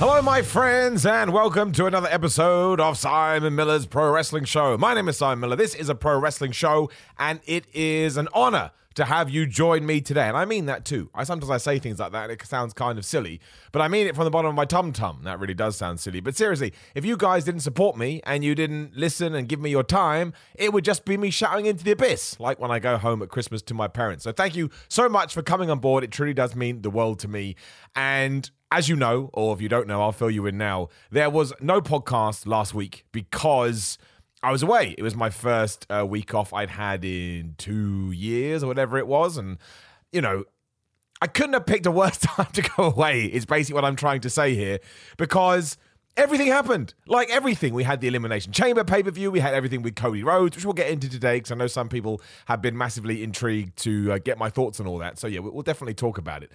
Hello, my friends, and welcome to another episode of Simon Miller's Pro Wrestling Show. My name is Simon Miller. This is a pro wrestling show, and it is an honor to have you join me today. And I mean that too. I sometimes I say things like that, and it sounds kind of silly, but I mean it from the bottom of my tum tum. That really does sound silly. But seriously, if you guys didn't support me and you didn't listen and give me your time, it would just be me shouting into the abyss, like when I go home at Christmas to my parents. So thank you so much for coming on board. It truly does mean the world to me. And as you know, or if you don't know, I'll fill you in now. There was no podcast last week because I was away. It was my first uh, week off I'd had in two years or whatever it was. And, you know, I couldn't have picked a worse time to go away, is basically what I'm trying to say here, because everything happened. Like everything. We had the Elimination Chamber pay per view, we had everything with Cody Rhodes, which we'll get into today, because I know some people have been massively intrigued to uh, get my thoughts on all that. So, yeah, we'll definitely talk about it.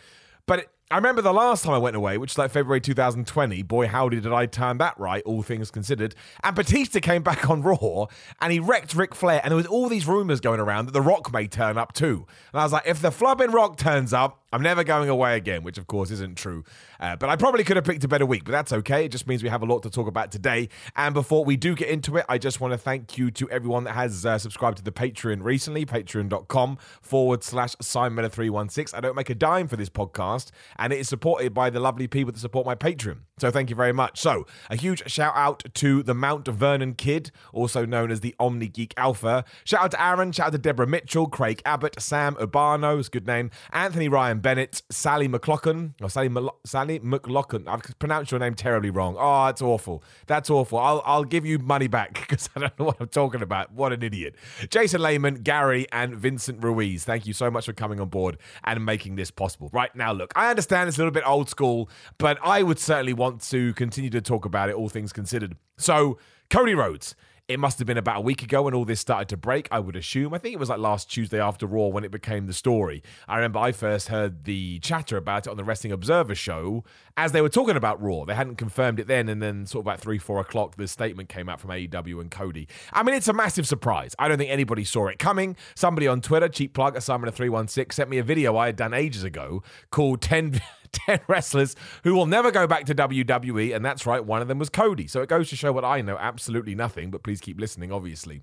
But I remember the last time I went away, which is like February 2020. Boy, howdy did I turn that right, all things considered. And Batista came back on Raw and he wrecked Ric Flair. And there was all these rumors going around that The Rock may turn up too. And I was like, if the flubbing Rock turns up, I'm never going away again, which of course isn't true. Uh, but I probably could have picked a better week, but that's okay. It just means we have a lot to talk about today. And before we do get into it, I just want to thank you to everyone that has uh, subscribed to the Patreon recently, patreon.com forward slash Simon316. I don't make a dime for this podcast, and it is supported by the lovely people that support my Patreon. So thank you very much. So a huge shout out to the Mount Vernon Kid, also known as the Omni Geek Alpha. Shout out to Aaron, shout out to Deborah Mitchell, Craig Abbott, Sam Urbano, is good name, Anthony Ryan Bennett, Sally McLaughlin, or Sally, Mal- Sally McLaughlin. I've pronounced your name terribly wrong. Ah, oh, it's awful. That's awful. I'll, I'll give you money back because I don't know what I'm talking about. What an idiot. Jason Lehman, Gary, and Vincent Ruiz. Thank you so much for coming on board and making this possible. Right now, look, I understand it's a little bit old school, but I would certainly want to continue to talk about it, all things considered. So, Cody Rhodes. It must have been about a week ago when all this started to break, I would assume. I think it was like last Tuesday after Raw when it became the story. I remember I first heard the chatter about it on the Wrestling Observer show as they were talking about Raw. They hadn't confirmed it then, and then sort of about three, four o'clock, the statement came out from AEW and Cody. I mean, it's a massive surprise. I don't think anybody saw it coming. Somebody on Twitter, cheap plug, Simon 316, sent me a video I had done ages ago called 10. 10 wrestlers who will never go back to WWE, and that's right, one of them was Cody. So it goes to show what I know absolutely nothing, but please keep listening, obviously.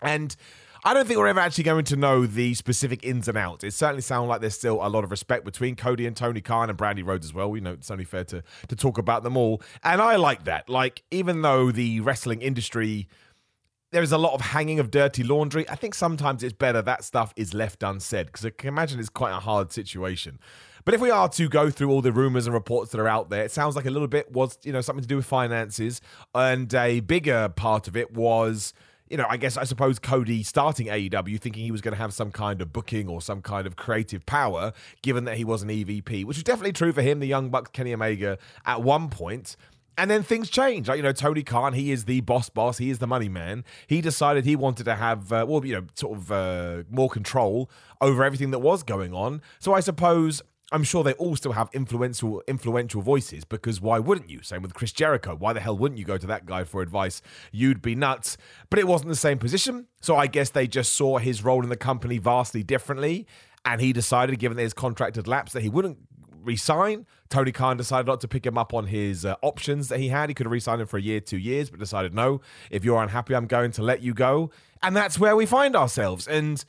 And I don't think we're ever actually going to know the specific ins and outs. It certainly sounds like there's still a lot of respect between Cody and Tony Khan and Brandi Rhodes as well. We know it's only fair to, to talk about them all. And I like that. Like, even though the wrestling industry there is a lot of hanging of dirty laundry. I think sometimes it's better that stuff is left unsaid because I can imagine it's quite a hard situation. But if we are to go through all the rumors and reports that are out there, it sounds like a little bit was, you know, something to do with finances. And a bigger part of it was, you know, I guess I suppose Cody starting AEW thinking he was going to have some kind of booking or some kind of creative power, given that he was an EVP, which was definitely true for him, the Young Bucks, Kenny Omega, at one point. And then things change. Like, you know, Tony Khan, he is the boss boss. He is the money man. He decided he wanted to have, uh, well, you know, sort of uh, more control over everything that was going on. So I suppose I'm sure they all still have influential influential voices because why wouldn't you? Same with Chris Jericho. Why the hell wouldn't you go to that guy for advice? You'd be nuts. But it wasn't the same position. So I guess they just saw his role in the company vastly differently. And he decided, given that his contract had lapsed, that he wouldn't resign. Tony Khan decided not to pick him up on his uh, options that he had. He could have re-signed him for a year, two years, but decided no. If you're unhappy, I'm going to let you go. And that's where we find ourselves. And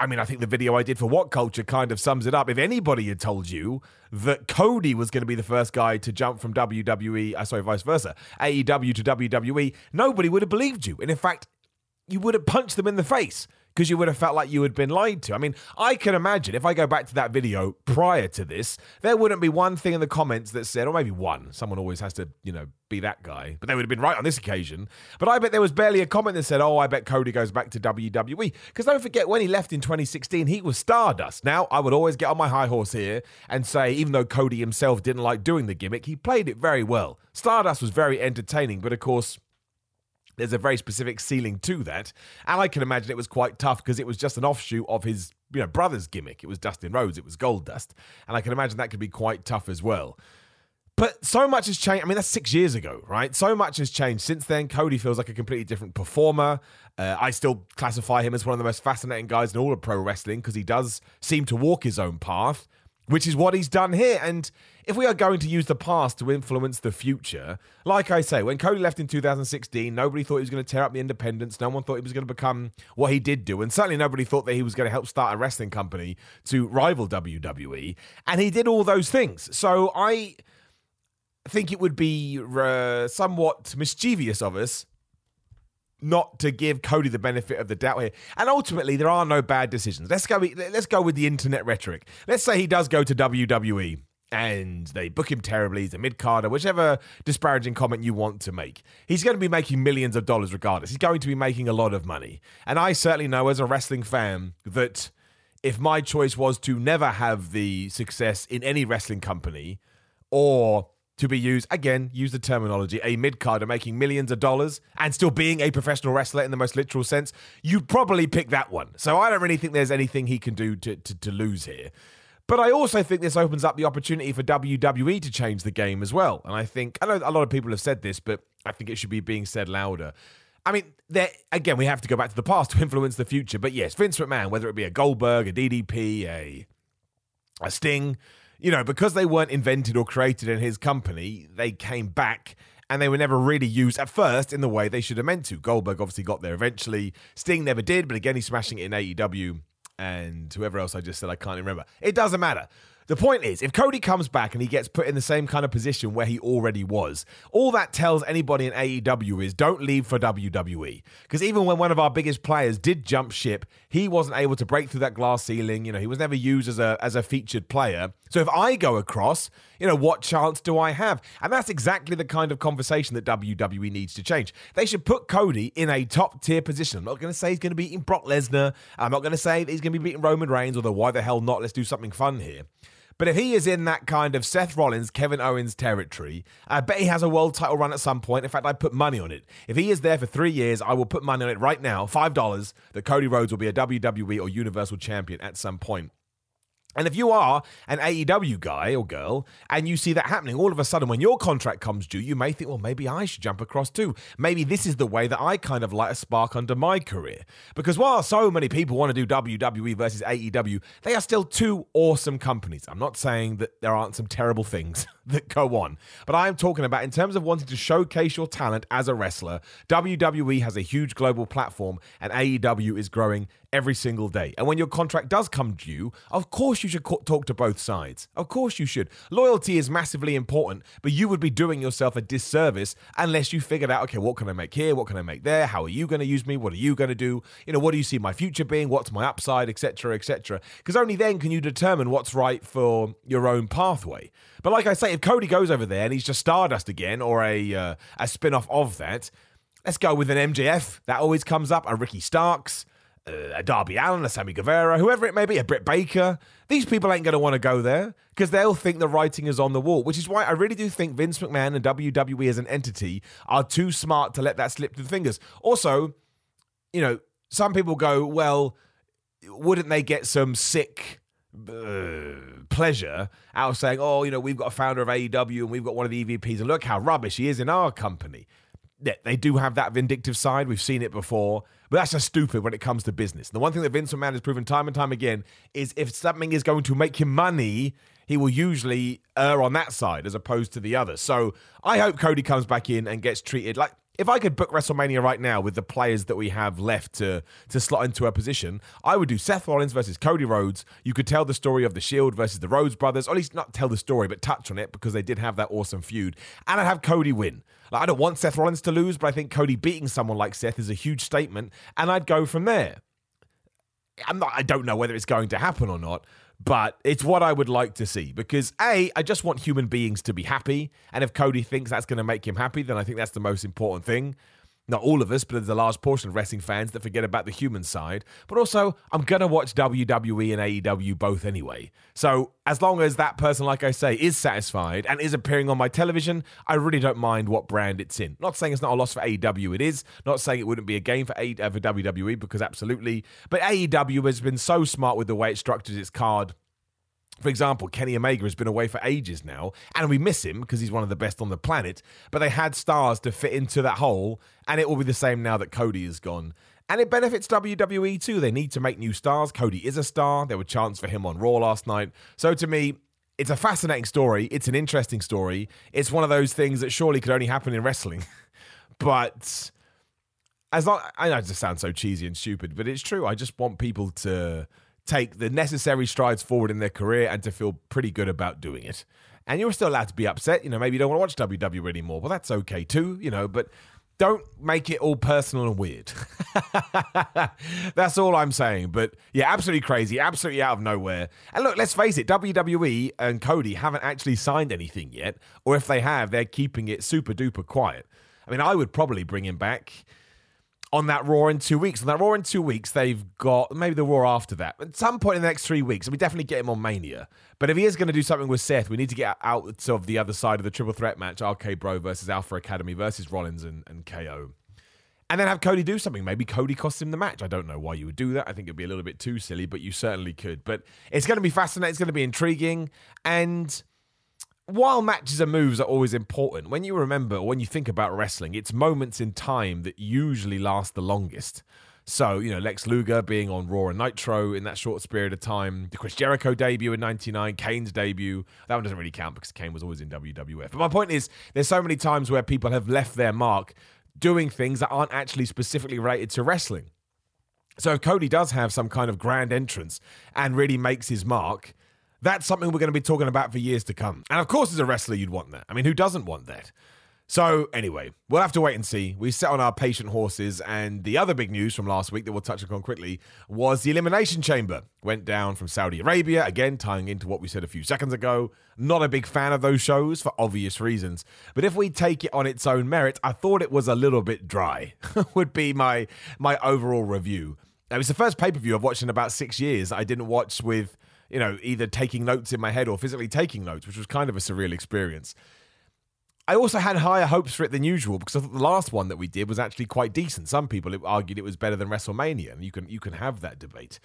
I mean, I think the video I did for What Culture kind of sums it up. If anybody had told you that Cody was going to be the first guy to jump from WWE, uh, sorry, vice versa, AEW to WWE, nobody would have believed you. And in fact, you would have punched them in the face because you would have felt like you had been lied to. I mean, I can imagine if I go back to that video prior to this, there wouldn't be one thing in the comments that said, or maybe one. Someone always has to, you know, be that guy. But they would have been right on this occasion. But I bet there was barely a comment that said, oh, I bet Cody goes back to WWE. Because don't forget, when he left in 2016, he was Stardust. Now, I would always get on my high horse here and say, even though Cody himself didn't like doing the gimmick, he played it very well. Stardust was very entertaining, but of course, there's a very specific ceiling to that. And I can imagine it was quite tough because it was just an offshoot of his you know brother's gimmick. It was Dustin Rhodes, it was Gold Dust. And I can imagine that could be quite tough as well. But so much has changed. I mean, that's six years ago, right? So much has changed since then. Cody feels like a completely different performer. Uh, I still classify him as one of the most fascinating guys in all of pro wrestling because he does seem to walk his own path, which is what he's done here. And if we are going to use the past to influence the future, like I say, when Cody left in 2016, nobody thought he was going to tear up the independents. No one thought he was going to become what he did do. And certainly nobody thought that he was going to help start a wrestling company to rival WWE. And he did all those things. So I think it would be uh, somewhat mischievous of us not to give Cody the benefit of the doubt here. And ultimately, there are no bad decisions. Let's go. Let's go with the internet rhetoric. Let's say he does go to WWE and they book him terribly. He's a mid carder, whichever disparaging comment you want to make. He's going to be making millions of dollars regardless. He's going to be making a lot of money. And I certainly know as a wrestling fan that if my choice was to never have the success in any wrestling company or to be used, again, use the terminology, a mid carder making millions of dollars and still being a professional wrestler in the most literal sense, you'd probably pick that one. So I don't really think there's anything he can do to, to, to lose here. But I also think this opens up the opportunity for WWE to change the game as well. And I think, I know a lot of people have said this, but I think it should be being said louder. I mean, there again, we have to go back to the past to influence the future. But yes, Vince McMahon, whether it be a Goldberg, a DDP, a a Sting, you know, because they weren't invented or created in his company, they came back and they were never really used at first in the way they should have meant to. Goldberg obviously got there eventually. Sting never did, but again, he's smashing it in AEW. And whoever else I just said, I can't remember. It doesn't matter. The point is, if Cody comes back and he gets put in the same kind of position where he already was, all that tells anybody in AEW is don't leave for WWE. Because even when one of our biggest players did jump ship, he wasn't able to break through that glass ceiling. You know, he was never used as a as a featured player. So if I go across, you know, what chance do I have? And that's exactly the kind of conversation that WWE needs to change. They should put Cody in a top tier position. I'm not going to say he's going to be beating Brock Lesnar. I'm not going to say that he's going to be beating Roman Reigns, although why the hell not? Let's do something fun here. But if he is in that kind of Seth Rollins, Kevin Owens territory, I bet he has a world title run at some point. In fact, I'd put money on it. If he is there for three years, I will put money on it right now, $5, that Cody Rhodes will be a WWE or Universal Champion at some point. And if you are an AEW guy or girl and you see that happening, all of a sudden when your contract comes due, you may think, well, maybe I should jump across too. Maybe this is the way that I kind of light a spark under my career. Because while so many people want to do WWE versus AEW, they are still two awesome companies. I'm not saying that there aren't some terrible things that go on, but I am talking about in terms of wanting to showcase your talent as a wrestler, WWE has a huge global platform and AEW is growing every single day. And when your contract does come due, of course you should talk to both sides. Of course you should. Loyalty is massively important, but you would be doing yourself a disservice unless you figured out, okay, what can I make here? What can I make there? How are you going to use me? What are you going to do? You know, what do you see my future being? What's my upside, etc., etc. Because only then can you determine what's right for your own pathway. But like I say, if Cody goes over there and he's just Stardust again or a uh, a spin off of that, let's go with an MJF. That always comes up. A Ricky Starks a Darby Allin, a Sammy Guevara, whoever it may be, a Britt Baker. These people ain't going to want to go there because they'll think the writing is on the wall, which is why I really do think Vince McMahon and WWE as an entity are too smart to let that slip through the fingers. Also, you know, some people go, well, wouldn't they get some sick uh, pleasure out of saying, oh, you know, we've got a founder of AEW and we've got one of the EVPs, and look how rubbish he is in our company. Yeah, they do have that vindictive side. We've seen it before. But that's just stupid when it comes to business. The one thing that Vince McMahon has proven time and time again is if something is going to make him money, he will usually err on that side as opposed to the other. So I hope Cody comes back in and gets treated like if I could book WrestleMania right now with the players that we have left to to slot into a position, I would do Seth Rollins versus Cody Rhodes. You could tell the story of the Shield versus the Rhodes brothers, or at least not tell the story, but touch on it because they did have that awesome feud. And I'd have Cody win. Like, I don't want Seth Rollins to lose, but I think Cody beating someone like Seth is a huge statement, and I'd go from there. I'm not, I don't know whether it's going to happen or not, but it's what I would like to see because A, I just want human beings to be happy. And if Cody thinks that's going to make him happy, then I think that's the most important thing. Not all of us, but there's a large portion of wrestling fans that forget about the human side. But also, I'm going to watch WWE and AEW both anyway. So, as long as that person, like I say, is satisfied and is appearing on my television, I really don't mind what brand it's in. Not saying it's not a loss for AEW, it is. Not saying it wouldn't be a gain for, a- uh, for WWE, because absolutely. But AEW has been so smart with the way it structures its card for example, Kenny Omega has been away for ages now, and we miss him because he's one of the best on the planet. But they had stars to fit into that hole, and it will be the same now that Cody is gone. And it benefits WWE too. They need to make new stars. Cody is a star. There were chants for him on Raw last night. So to me, it's a fascinating story. It's an interesting story. It's one of those things that surely could only happen in wrestling. but as long I know it just sounds so cheesy and stupid, but it's true. I just want people to take the necessary strides forward in their career and to feel pretty good about doing it. And you're still allowed to be upset. You know, maybe you don't want to watch WWE anymore. Well, that's okay too, you know, but don't make it all personal and weird. That's all I'm saying. But yeah, absolutely crazy, absolutely out of nowhere. And look, let's face it, WWE and Cody haven't actually signed anything yet. Or if they have, they're keeping it super duper quiet. I mean, I would probably bring him back on that Raw in two weeks. On that Raw in two weeks, they've got maybe the Raw after that. At some point in the next three weeks, we definitely get him on Mania. But if he is going to do something with Seth, we need to get out of the other side of the triple threat match RK Bro versus Alpha Academy versus Rollins and, and KO. And then have Cody do something. Maybe Cody costs him the match. I don't know why you would do that. I think it'd be a little bit too silly, but you certainly could. But it's going to be fascinating. It's going to be intriguing. And while matches and moves are always important, when you remember when you think about wrestling, it's moments in time that usually last the longest. So, you know, Lex Luger being on Raw and Nitro in that short period of time, the Chris Jericho debut in 99, Kane's debut, that one doesn't really count because Kane was always in WWF. But my point is, there's so many times where people have left their mark doing things that aren't actually specifically related to wrestling. So if Cody does have some kind of grand entrance and really makes his mark, that's something we're going to be talking about for years to come. And of course, as a wrestler, you'd want that. I mean, who doesn't want that? So, anyway, we'll have to wait and see. We set on our patient horses, and the other big news from last week that we'll touch upon quickly was the Elimination Chamber. Went down from Saudi Arabia, again, tying into what we said a few seconds ago. Not a big fan of those shows for obvious reasons. But if we take it on its own merit, I thought it was a little bit dry, would be my, my overall review. It was the first pay per view I've watched in about six years I didn't watch with, you know, either taking notes in my head or physically taking notes, which was kind of a surreal experience. I also had higher hopes for it than usual because I thought the last one that we did was actually quite decent. Some people argued it was better than WrestleMania, and you can you can have that debate.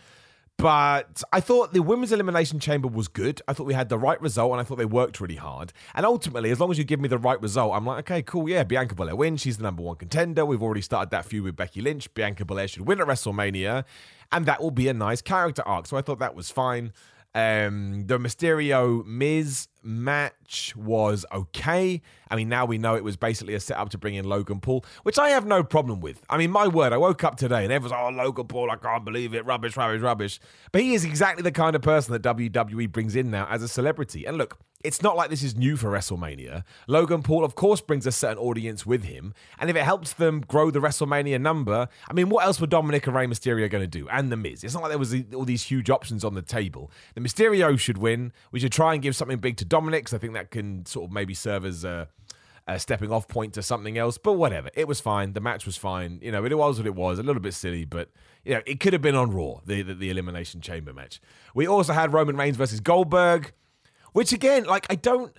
But I thought the women's elimination chamber was good. I thought we had the right result, and I thought they worked really hard. And ultimately, as long as you give me the right result, I'm like, okay, cool, yeah, Bianca Belair wins. She's the number one contender. We've already started that feud with Becky Lynch. Bianca Belair should win at WrestleMania, and that will be a nice character arc. So I thought that was fine. Um, the Mysterio Miz match was okay. I mean, now we know it was basically a setup to bring in Logan Paul, which I have no problem with. I mean, my word, I woke up today and everyone's, oh, Logan Paul, I can't believe it. Rubbish, rubbish, rubbish. But he is exactly the kind of person that WWE brings in now as a celebrity. And look, it's not like this is new for WrestleMania. Logan Paul, of course, brings a certain audience with him. And if it helps them grow the WrestleMania number, I mean, what else were Dominic and Rey Mysterio going to do? And The Miz. It's not like there was all these huge options on the table. The Mysterio should win. We should try and give something big to Dominic, because I think that can sort of maybe serve as a, a stepping off point to something else. But whatever. It was fine. The match was fine. You know, it was what it was. A little bit silly, but you know, it could have been on Raw, the, the, the Elimination Chamber match. We also had Roman Reigns versus Goldberg. Which again, like I don't.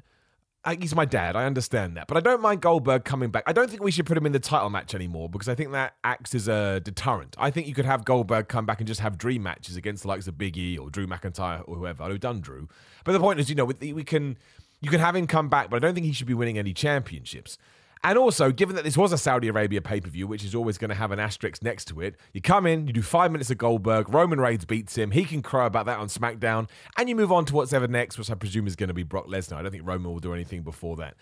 Uh, he's my dad. I understand that, but I don't mind Goldberg coming back. I don't think we should put him in the title match anymore because I think that acts as a deterrent. I think you could have Goldberg come back and just have dream matches against the likes of Big E or Drew McIntyre or whoever. I've done Drew, but the point is, you know, we can you can have him come back, but I don't think he should be winning any championships. And also, given that this was a Saudi Arabia pay per view, which is always going to have an asterisk next to it, you come in, you do five minutes of Goldberg, Roman Reigns beats him, he can crow about that on SmackDown, and you move on to what's ever next, which I presume is going to be Brock Lesnar. I don't think Roman will do anything before that.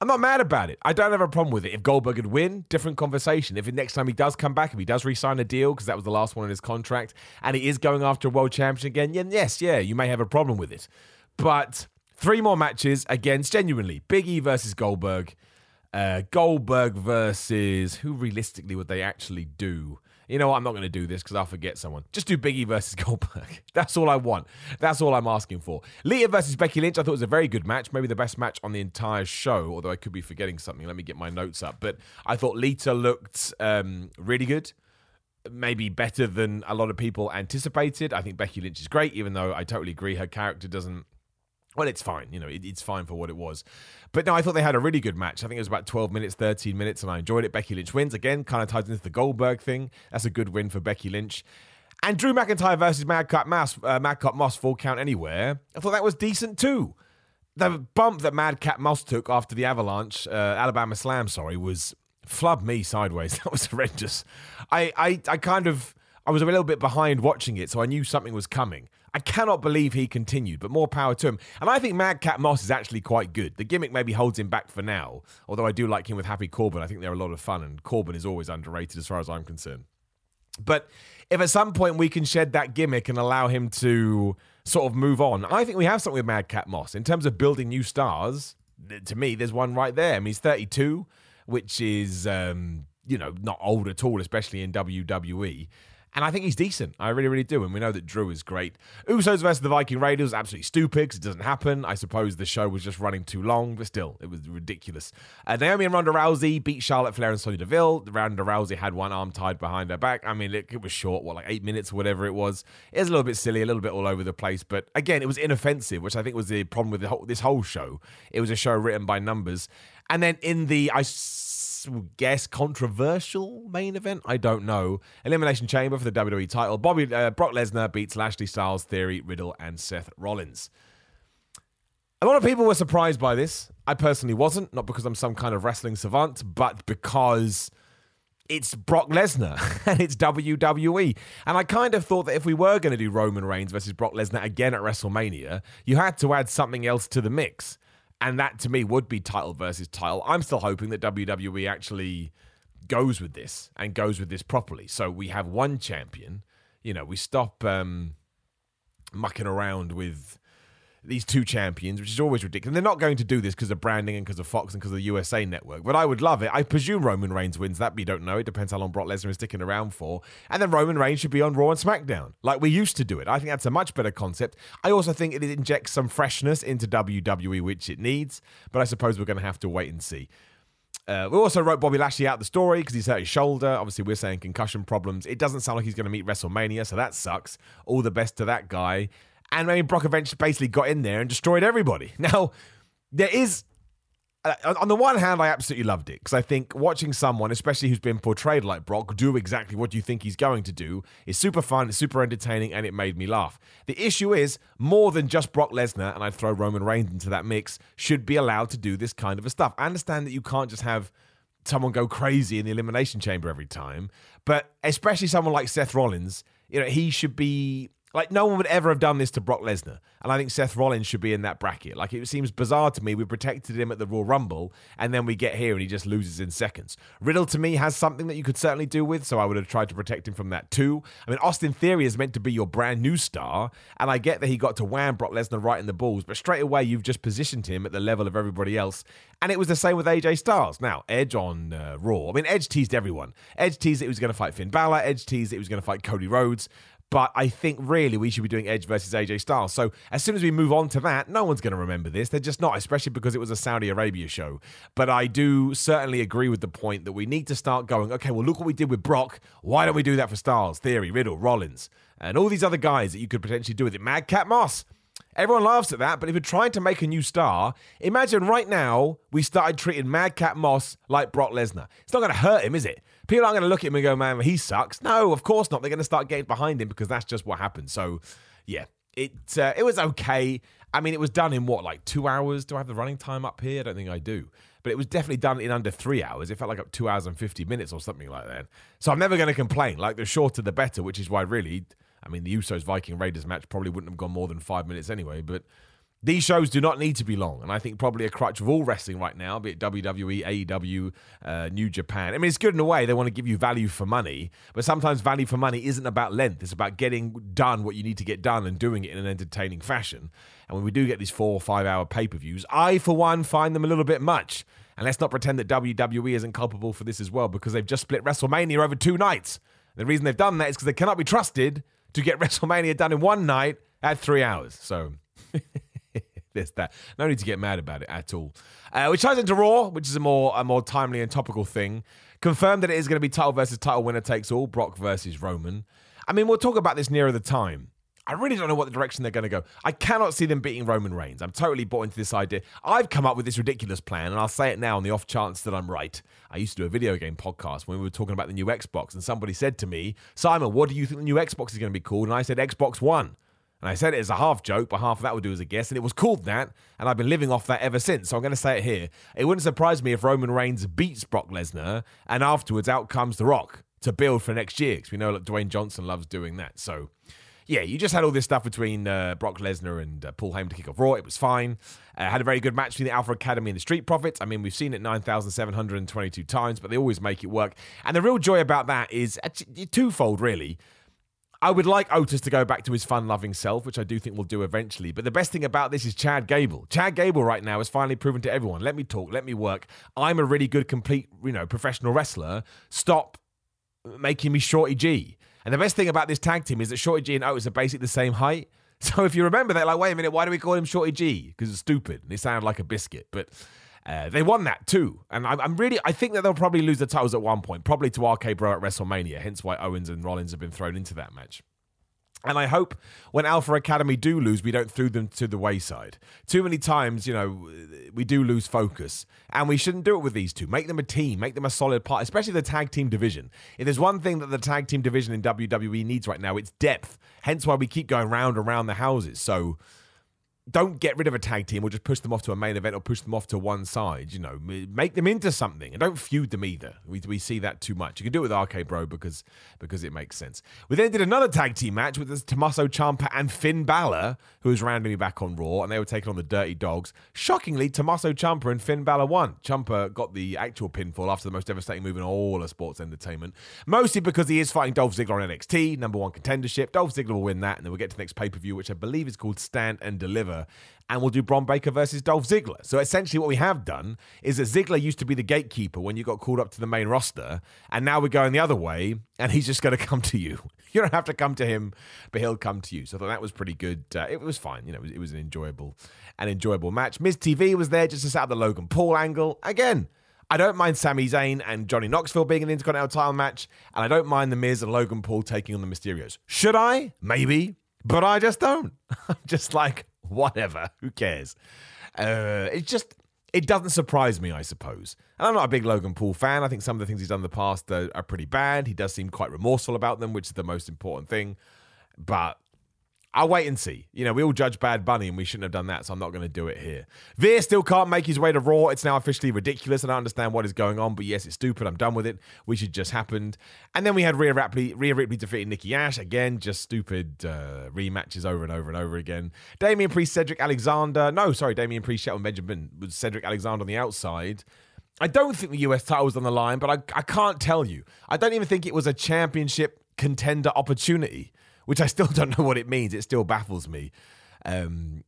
I'm not mad about it. I don't have a problem with it. If Goldberg could win, different conversation. If next time he does come back, if he does re-sign a deal, because that was the last one in his contract, and he is going after a world champion again, then yes, yeah, you may have a problem with it. But three more matches against genuinely Big E versus Goldberg. Uh, Goldberg versus who realistically would they actually do? you know what? I'm not going to do this because I'll forget someone. Just do Biggie versus Goldberg. That's all I want. That's all I'm asking for. Lita versus Becky Lynch, I thought was a very good match. Maybe the best match on the entire show, although I could be forgetting something. Let me get my notes up. But I thought Lita looked um, really good. Maybe better than a lot of people anticipated. I think Becky Lynch is great, even though I totally agree her character doesn't well, it's fine. You know, it, it's fine for what it was. But no, I thought they had a really good match. I think it was about 12 minutes, 13 minutes, and I enjoyed it. Becky Lynch wins. Again, kind of ties into the Goldberg thing. That's a good win for Becky Lynch. And Drew McIntyre versus Madcap Moss, uh, Madcap Moss full count anywhere. I thought that was decent too. The bump that Madcap Moss took after the Avalanche, uh, Alabama Slam, sorry, was flub me sideways. That was horrendous. I, I, I kind of, I was a little bit behind watching it, so I knew something was coming. I cannot believe he continued, but more power to him. And I think Madcap Moss is actually quite good. The gimmick maybe holds him back for now, although I do like him with Happy Corbin. I think they're a lot of fun, and Corbin is always underrated as far as I'm concerned. But if at some point we can shed that gimmick and allow him to sort of move on, I think we have something with Madcap Moss. In terms of building new stars, to me, there's one right there. I mean, he's 32, which is, um, you know, not old at all, especially in WWE. And I think he's decent. I really, really do. And we know that Drew is great. Usos versus the Viking Raiders absolutely stupid because it doesn't happen. I suppose the show was just running too long, but still, it was ridiculous. Uh, Naomi and Ronda Rousey beat Charlotte Flair and Sonya Deville. Ronda Rousey had one arm tied behind her back. I mean, it, it was short, what, like eight minutes or whatever it was. It was a little bit silly, a little bit all over the place. But again, it was inoffensive, which I think was the problem with the whole, this whole show. It was a show written by numbers. And then in the, I guess controversial main event. I don't know. Elimination Chamber for the WWE title. Bobby uh, Brock Lesnar beats Lashley Styles, Theory, Riddle, and Seth Rollins. A lot of people were surprised by this. I personally wasn't, not because I'm some kind of wrestling savant, but because it's Brock Lesnar and it's WWE. And I kind of thought that if we were going to do Roman Reigns versus Brock Lesnar again at WrestleMania, you had to add something else to the mix. And that to me would be title versus title. I'm still hoping that WWE actually goes with this and goes with this properly. So we have one champion. You know, we stop um, mucking around with these two champions, which is always ridiculous. They're not going to do this because of branding and because of Fox and because of the USA Network. But I would love it. I presume Roman Reigns wins that. We don't know. It depends how long Brock Lesnar is sticking around for. And then Roman Reigns should be on Raw and SmackDown, like we used to do it. I think that's a much better concept. I also think it injects some freshness into WWE, which it needs. But I suppose we're going to have to wait and see. Uh, we also wrote Bobby Lashley out the story because he's hurt his shoulder. Obviously, we're saying concussion problems. It doesn't sound like he's going to meet WrestleMania, so that sucks. All the best to that guy. And I mean, Brock eventually basically got in there and destroyed everybody. Now, there is. Uh, on the one hand, I absolutely loved it because I think watching someone, especially who's been portrayed like Brock, do exactly what you think he's going to do is super fun, it's super entertaining, and it made me laugh. The issue is more than just Brock Lesnar, and I'd throw Roman Reigns into that mix, should be allowed to do this kind of a stuff. I understand that you can't just have someone go crazy in the elimination chamber every time, but especially someone like Seth Rollins, you know, he should be like no one would ever have done this to Brock Lesnar, and I think Seth Rollins should be in that bracket. Like it seems bizarre to me. We protected him at the Royal Rumble, and then we get here and he just loses in seconds. Riddle to me has something that you could certainly do with, so I would have tried to protect him from that too. I mean, Austin Theory is meant to be your brand new star, and I get that he got to wham Brock Lesnar right in the balls, but straight away you've just positioned him at the level of everybody else, and it was the same with AJ Styles. Now Edge on uh, Raw. I mean, Edge teased everyone. Edge teased that he was going to fight Finn Balor. Edge teased that he was going to fight Cody Rhodes. But I think really we should be doing Edge versus AJ Styles. So as soon as we move on to that, no one's going to remember this. They're just not, especially because it was a Saudi Arabia show. But I do certainly agree with the point that we need to start going, okay, well, look what we did with Brock. Why don't we do that for Styles, Theory, Riddle, Rollins, and all these other guys that you could potentially do with it? Madcap Moss. Everyone laughs at that, but if you're trying to make a new star, imagine right now we started treating Madcap Moss like Brock Lesnar. It's not going to hurt him, is it? People aren't going to look at him and go, man, he sucks. No, of course not. They're going to start getting behind him because that's just what happens. So, yeah, it uh, it was okay. I mean, it was done in what, like two hours? Do I have the running time up here? I don't think I do. But it was definitely done in under three hours. It felt like up two hours and 50 minutes or something like that. So I'm never going to complain. Like, the shorter, the better, which is why, really, I mean, the Usos Viking Raiders match probably wouldn't have gone more than five minutes anyway. But these shows do not need to be long, and I think probably a crutch of all wrestling right now, be it WWE, AEW, uh, New Japan. I mean, it's good in a way; they want to give you value for money, but sometimes value for money isn't about length; it's about getting done what you need to get done and doing it in an entertaining fashion. And when we do get these four or five hour pay per views, I, for one, find them a little bit much. And let's not pretend that WWE isn't culpable for this as well, because they've just split WrestleMania over two nights. The reason they've done that is because they cannot be trusted to get WrestleMania done in one night at three hours. So there's that. No need to get mad about it at all. Uh, which ties into Raw, which is a more a more timely and topical thing. Confirmed that it is going to be title versus title winner takes all. Brock versus Roman. I mean, we'll talk about this nearer the time. I really don't know what the direction they're going to go. I cannot see them beating Roman Reigns. I'm totally bought into this idea. I've come up with this ridiculous plan, and I'll say it now on the off chance that I'm right. I used to do a video game podcast when we were talking about the new Xbox, and somebody said to me, Simon, what do you think the new Xbox is going to be called? And I said, Xbox One. And I said it as a half joke, but half of that would do as a guess. And it was called that. And I've been living off that ever since. So I'm going to say it here. It wouldn't surprise me if Roman Reigns beats Brock Lesnar and afterwards out comes The Rock to build for next year. Because we know that Dwayne Johnson loves doing that. So yeah, you just had all this stuff between uh, Brock Lesnar and uh, Paul Heyman to kick off Raw. It was fine. Uh, had a very good match between the Alpha Academy and the Street Profits. I mean, we've seen it 9,722 times, but they always make it work. And the real joy about that is twofold, really. I would like Otis to go back to his fun loving self, which I do think we'll do eventually. But the best thing about this is Chad Gable. Chad Gable right now has finally proven to everyone let me talk, let me work. I'm a really good, complete, you know, professional wrestler. Stop making me Shorty G. And the best thing about this tag team is that Shorty G and Otis are basically the same height. So if you remember that, like, wait a minute, why do we call him Shorty G? Because it's stupid and it sounded like a biscuit. But uh, they won that too. And I'm, I'm, really, I think that they'll probably lose the titles at one point, probably to RK Bro at WrestleMania, hence why Owens and Rollins have been thrown into that match. And I hope when Alpha Academy do lose, we don't throw them to the wayside. Too many times, you know, we do lose focus. And we shouldn't do it with these two. Make them a team, make them a solid part, especially the tag team division. If there's one thing that the tag team division in WWE needs right now, it's depth. Hence why we keep going round and round the houses. So don't get rid of a tag team or just push them off to a main event or push them off to one side. You know, make them into something and don't feud them either. We, we see that too much. You can do it with RK Bro because because it makes sense. We then did another tag team match with Tommaso Ciampa and Finn Balor, who was randomly back on Raw, and they were taking on the Dirty Dawgs. Shockingly, Tommaso Ciampa and Finn Balor won. Ciampa got the actual pinfall after the most devastating move in all of sports entertainment, mostly because he is fighting Dolph Ziggler on NXT, number one contendership. Dolph Ziggler will win that, and then we'll get to the next pay per view, which I believe is called Stand and Deliver and we'll do Bron Breakker versus Dolph Ziggler. So essentially, what we have done is that Ziggler used to be the gatekeeper when you got called up to the main roster, and now we're going the other way, and he's just going to come to you. You don't have to come to him, but he'll come to you. So I thought that was pretty good. Uh, it was fine. You know, it was, it was, an enjoyable, an enjoyable match. Miz TV was there just to set up the Logan Paul angle again. I don't mind Sami Zayn and Johnny Knoxville being in the Intercontinental title match, and I don't mind The Miz and Logan Paul taking on the Mysterios. Should I? Maybe. But I just don't. I'm just like, whatever. Who cares? Uh, it just it doesn't surprise me, I suppose. And I'm not a big Logan Paul fan. I think some of the things he's done in the past are, are pretty bad. He does seem quite remorseful about them, which is the most important thing. But I'll wait and see. You know, we all judge Bad Bunny and we shouldn't have done that, so I'm not going to do it here. Veer still can't make his way to Raw. It's now officially ridiculous. And I don't understand what is going on, but yes, it's stupid. I'm done with it, We should just happened. And then we had Rhea Ripley, Rhea Ripley defeating Nikki Ash. Again, just stupid uh, rematches over and over and over again. Damian Priest, Cedric Alexander. No, sorry, Damian Priest, Shelton Benjamin with Cedric Alexander on the outside. I don't think the US title was on the line, but I, I can't tell you. I don't even think it was a championship contender opportunity which I still don't know what it means. It still baffles me. Um,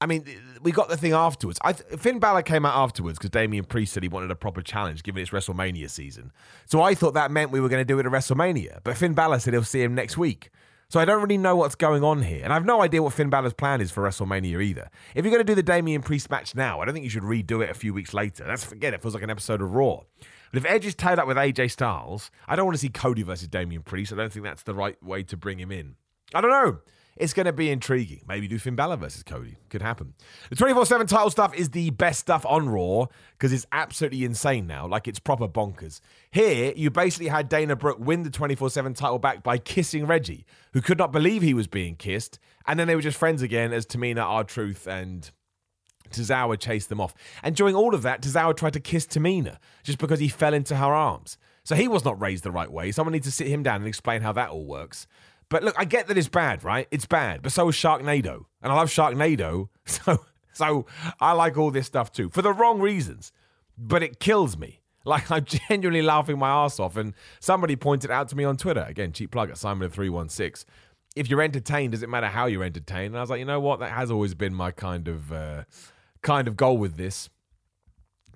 I mean, we got the thing afterwards. I Finn Balor came out afterwards because Damian Priest said he wanted a proper challenge, given it's WrestleMania season. So I thought that meant we were going to do it at WrestleMania. But Finn Balor said he'll see him next week. So I don't really know what's going on here. And I have no idea what Finn Balor's plan is for WrestleMania either. If you're going to do the Damian Priest match now, I don't think you should redo it a few weeks later. That's forget it feels like an episode of Raw. But if Edge is tied up with AJ Styles, I don't want to see Cody versus Damian Priest. I don't think that's the right way to bring him in. I don't know. It's going to be intriguing. Maybe do Finn Balor versus Cody. Could happen. The 24 7 title stuff is the best stuff on Raw because it's absolutely insane now. Like it's proper bonkers. Here, you basically had Dana Brooke win the 24 7 title back by kissing Reggie, who could not believe he was being kissed. And then they were just friends again as Tamina, R-Truth, and Tozawa chased them off. And during all of that, Tozawa tried to kiss Tamina just because he fell into her arms. So he was not raised the right way. Someone needs to sit him down and explain how that all works. But look, I get that it's bad, right? It's bad, but so is Sharknado, and I love Sharknado, so so I like all this stuff too for the wrong reasons. But it kills me. Like I'm genuinely laughing my ass off, and somebody pointed out to me on Twitter again, cheap plug at Simon three one six. If you're entertained, does it matter how you're entertained? And I was like, you know what, that has always been my kind of uh, kind of goal with this.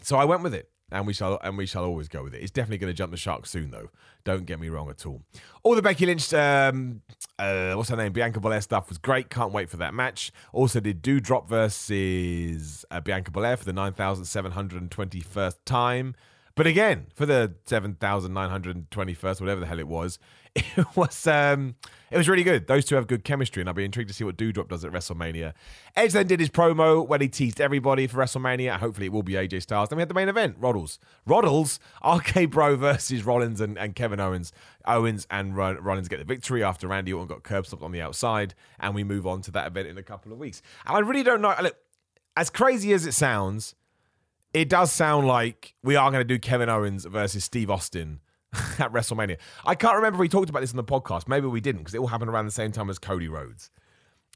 So I went with it. and we shall and we shall always go with it. It's definitely going to jump the shark soon, though. Don't get me wrong at all. All the Becky Lynch, um, uh, what's her name, Bianca Belair stuff was great. Can't wait for that match. Also did Doudrop versus uh, Bianca Belair for the nine thousand seven hundred twenty first time. But again, for the 7,921st, whatever the hell it was, it was um, it was really good. Those two have good chemistry, and I'll be intrigued to see what Doudrop does at WrestleMania. Edge then did his promo when he teased everybody for WrestleMania. Hopefully, it will be AJ Styles. Then we had the main event: Roddles, Roddles, RK Bro versus Rollins and, and Kevin Owens. Owens and Rollins get the victory after Randy Orton got curb stopped on the outside, and we move on to that event in a couple of weeks. And I really don't know. Look, as crazy as it sounds it does sound like we are going to do Kevin Owens versus Steve Austin at WrestleMania. I can't remember if we talked about this in the podcast. Maybe we didn't because it all happened around the same time as Cody Rhodes.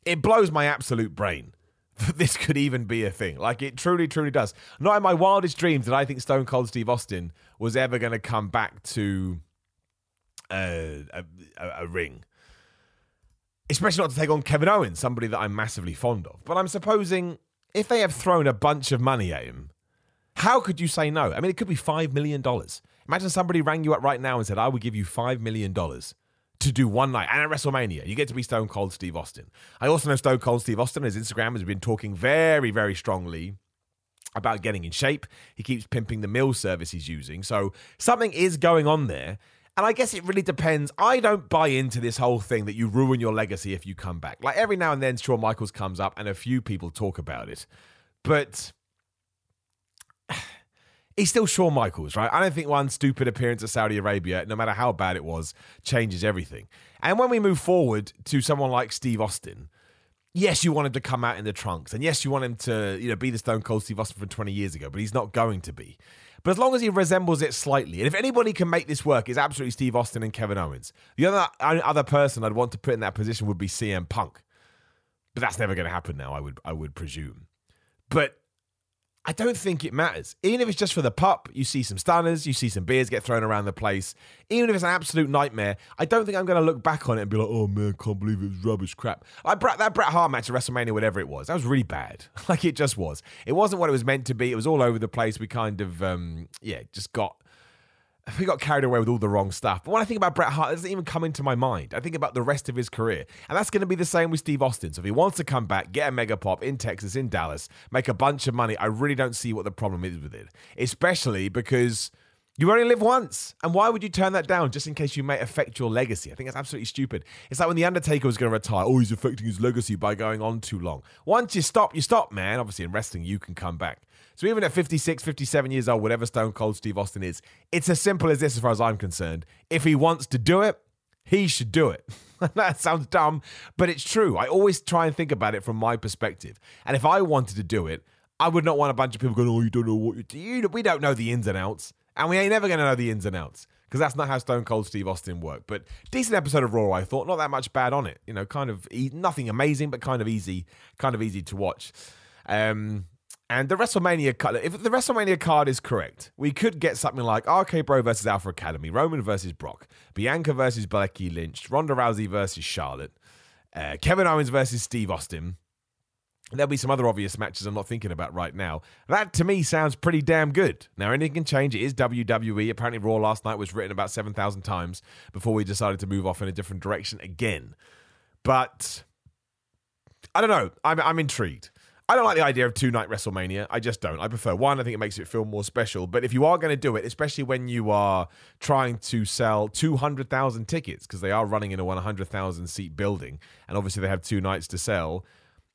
It blows my absolute brain that this could even be a thing. Like it truly, truly does. Not in my wildest dreams did I think Stone Cold Steve Austin was ever going to come back to uh, a, a, a ring. Especially not to take on Kevin Owens, somebody that I'm massively fond of. But I'm supposing if they have thrown a bunch of money at him, how could you say no? I mean, it could be $5 million. Imagine somebody rang you up right now and said, I will give you $5 million to do one night and at WrestleMania. You get to be Stone Cold Steve Austin. I also know Stone Cold Steve Austin, his Instagram has been talking very, very strongly about getting in shape. He keeps pimping the meal service he's using. So something is going on there. And I guess it really depends. I don't buy into this whole thing that you ruin your legacy if you come back. Like every now and then, Shawn Michaels comes up and a few people talk about it. But he's still Shawn Michaels, right? I don't think one stupid appearance at Saudi Arabia, no matter how bad it was, changes everything. And when we move forward to someone like Steve Austin, yes, you want him to come out in the trunks, and yes, you want him to, you know, be the Stone Cold Steve Austin from 20 years ago, but he's not going to be. But as long as he resembles it slightly, and if anybody can make this work, it's absolutely Steve Austin and Kevin Owens. The other other person I'd want to put in that position would be CM Punk, but that's never going to happen now. I would I would presume. But I don't think it matters. Even if it's just for the pup, you see some stunners, you see some beers get thrown around the place. Even if it's an absolute nightmare, I don't think I'm going to look back on it and be like, oh man, can't believe it was rubbish crap. Like that Bret Hart match at WrestleMania, whatever it was, that was really bad. like it just was. It wasn't what it was meant to be. It was all over the place. We kind of, um, yeah, just got we got carried away with all the wrong stuff. But when I think about Bret Hart, it doesn't even come into my mind. I think about the rest of his career. And that's going to be the same with Steve Austin. So if he wants to come back, get a mega pop in Texas, in Dallas, make a bunch of money, I really don't see what the problem is with it. Especially because you only live once. And why would you turn that down just in case you may affect your legacy? I think that's absolutely stupid. It's like when The Undertaker was going to retire. Oh, he's affecting his legacy by going on too long. Once you stop, you stop, man. Obviously, in wrestling, you can come back. So even at 56, 57 years old, whatever Stone Cold Steve Austin is, it's as simple as this as far as I'm concerned. If he wants to do it, he should do it. that sounds dumb, but it's true. I always try and think about it from my perspective. And if I wanted to do it, I would not want a bunch of people going, "Oh, you don't know what you do." We don't know the ins and outs, and we ain't never going to know the ins and outs because that's not how Stone Cold Steve Austin worked. But decent episode of Raw, I thought. Not that much bad on it. You know, kind of e- nothing amazing, but kind of easy, kind of easy to watch. Um, and the WrestleMania card, if the WrestleMania card is correct, we could get something like RK Bro versus Alpha Academy, Roman versus Brock, Bianca versus Becky Lynch, Ronda Rousey versus Charlotte, uh, Kevin Owens versus Steve Austin. There'll be some other obvious matches I'm not thinking about right now. That to me sounds pretty damn good. Now, anything can change. It is WWE. Apparently, Raw last night was written about 7,000 times before we decided to move off in a different direction again. But I don't know. I'm, I'm intrigued. I don't like the idea of two night WrestleMania. I just don't. I prefer one. I think it makes it feel more special. But if you are going to do it, especially when you are trying to sell 200,000 tickets, because they are running in a 100,000 seat building, and obviously they have two nights to sell,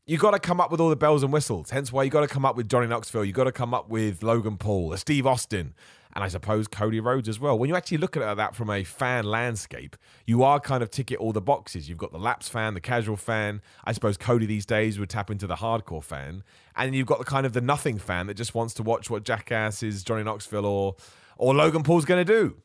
you got to come up with all the bells and whistles. Hence why you got to come up with Johnny Knoxville. You got to come up with Logan Paul, Steve Austin, and I suppose Cody Rhodes as well. When you actually look at that from a fan landscape, you are kind of ticket all the boxes. You've got the laps fan, the casual fan. I suppose Cody these days would tap into the hardcore fan, and you've got the kind of the nothing fan that just wants to watch what Jackass is Johnny Knoxville or or Logan Paul's going to do.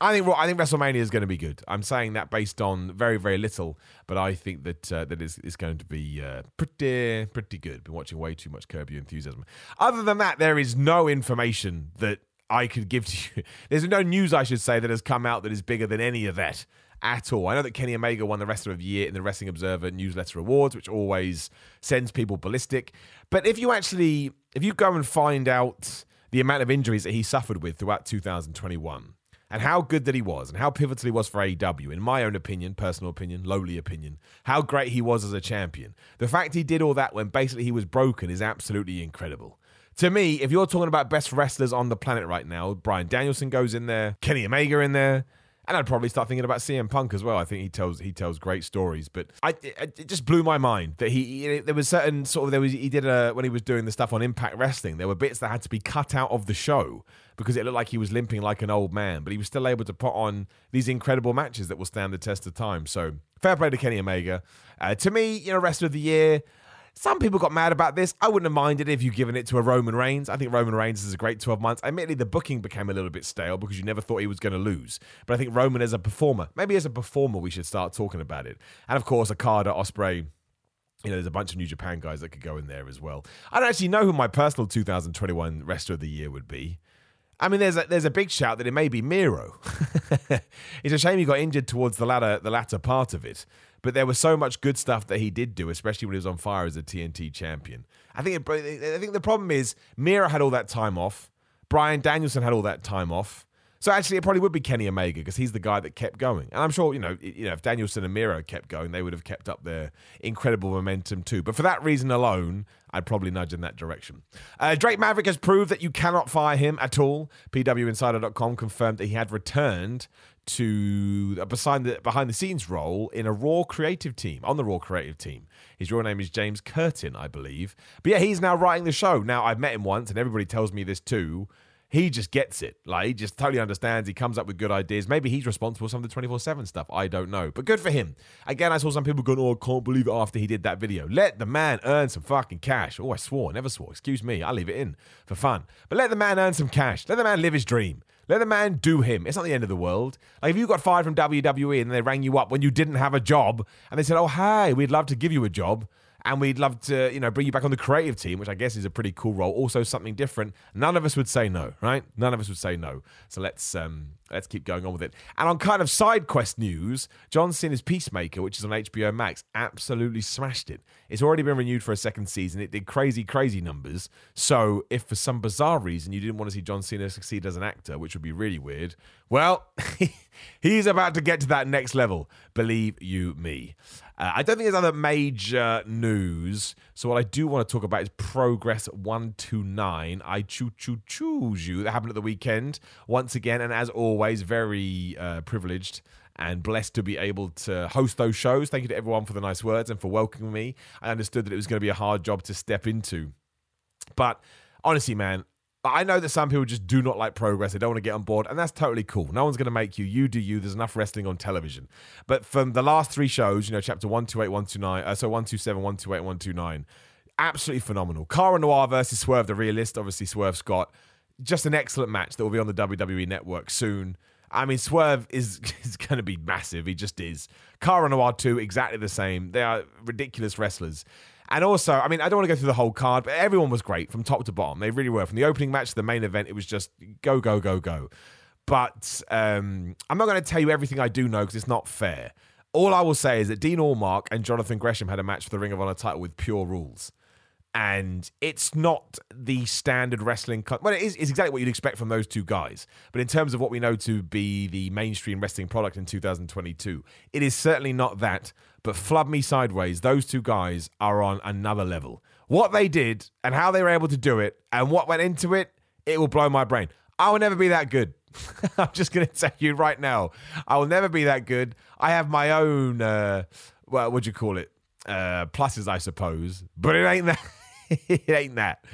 I think I think WrestleMania is going to be good. I'm saying that based on very very little, but I think that uh, that is is going to be uh, pretty pretty good. Been watching way too much Curb Your Enthusiasm. Other than that, there is no information that I could give to you. There's no news, I should say, that has come out that is bigger than any of that at all. I know that Kenny Omega won the Wrestler of the Year in the Wrestling Observer newsletter awards, which always sends people ballistic. But if you actually, if you go and find out the amount of injuries that he suffered with throughout 2021 and how good that he was and how pivotal he was for AEW, in my own opinion, personal opinion, lowly opinion, how great he was as a champion. The fact he did all that when basically he was broken is absolutely incredible. To me, if you're talking about best wrestlers on the planet right now, Bryan Danielson goes in there, Kenny Omega in there, and I'd probably start thinking about CM Punk as well. I think he tells he tells great stories, but I it, it just blew my mind that he there was certain sort of there was he did a when he was doing the stuff on Impact Wrestling. There were bits that had to be cut out of the show because it looked like he was limping like an old man, but he was still able to put on these incredible matches that will stand the test of time. So fair play to Kenny Omega. Uh, to me, you know, rest of the year. Some people got mad about this. I wouldn't have minded if you'd given it to a Roman Reigns. I think Roman Reigns is a great 12 months. Admittedly, the booking became a little bit stale because you never thought he was going to lose. But I think Roman as a performer, maybe as a performer, we should start talking about it. And of course, Okada, Ospreay, you know, there's a bunch of New Japan guys that could go in there as well. I don't actually know who my personal 2021 wrestler of the year would be. I mean, there's a, there's a big shout that it may be Miro. it's a shame he got injured towards the latter the latter part of it. But there was so much good stuff that he did do, especially when he was on fire as a TNT champion. I think it, I think the problem is Miro had all that time off. Bryan Danielson had all that time off. So actually, it probably would be Kenny Omega because he's the guy that kept going. And I'm sure, you know, you know, if Danielson and Miro kept going, they would have kept up their incredible momentum too. But for that reason alone, I'd probably nudge in that direction. Uh, Drake Maverick has proved that you cannot fire him at all. PWInsider.com confirmed that he had returned to a behind the behind the scenes role in a Raw creative team on the Raw creative team. His real name is James Curtin, I believe. But yeah, he's now writing the show. Now I've met him once, and everybody tells me this too he just gets it. Like he just totally understands. He comes up with good ideas. Maybe he's responsible for some of the 24 7 stuff. I don't know. But good for him. Again, I saw some people going, Oh, I can't believe it after he did that video. Let the man earn some fucking cash. Oh, I swore, never swore. Excuse me. I'll leave it in for fun. But let the man earn some cash. Let the man live his dream. Let the man do him. It's not the end of the world. Like if you got fired from WWE and they rang you up when you didn't have a job and they said, "Oh, hey, we'd love to give you a job." And we'd love to, you know, bring you back on the creative team, which I guess is a pretty cool role. Also, something different. None of us would say no, right? None of us would say no. So let's um, let's keep going on with it. And on kind of side quest news, John Cena's Peacemaker, which is on HBO Max, absolutely smashed it. It's already been renewed for a second season. It did crazy, crazy numbers. So if for some bizarre reason you didn't want to see John Cena succeed as an actor, which would be really weird, well, he's about to get to that next level. Believe you me. Uh, I don't think there's other major news. So what I do want to talk about is Progress 129. I choo choo choose you. That happened at the weekend once again. And as always, very uh, privileged and blessed to be able to host those shows. Thank you to everyone for the nice words and for welcoming me. I understood that it was going to be a hard job to step into. But honestly, man, I know that some people just do not like progress. They don't want to get on board, and that's totally cool. No one's going to make you. You do you. There's enough wrestling on television. But from the last three shows, you know, chapter 128, 129, uh, so 127, 128, 129, absolutely phenomenal. Cara Noir versus Swerve the Realist, obviously Swerve Scott. Just an excellent match that will be on the WWE network soon. I mean, Swerve is, is going to be massive. He just is. Cara Noir, too, exactly the same. They are ridiculous wrestlers. And also, I mean, I don't want to go through the whole card, but everyone was great from top to bottom. They really were. From the opening match to the main event, it was just go, go, go, go. But um, I'm not going to tell you everything I do know because it's not fair. All I will say is that Dean Allmark and Jonathan Gresham had a match for the Ring of Honor title with pure rules and it's not the standard wrestling. Co- well, it is it's exactly what you'd expect from those two guys. But in terms of what we know to be the mainstream wrestling product in 2022, it is certainly not that. But flub me sideways, those two guys are on another level. What they did and how they were able to do it and what went into it, it will blow my brain. I will never be that good. I'm just going to tell you right now, I will never be that good. I have my own, uh, well, what do you call it? Uh, pluses, I suppose, but it ain't that. it ain't that.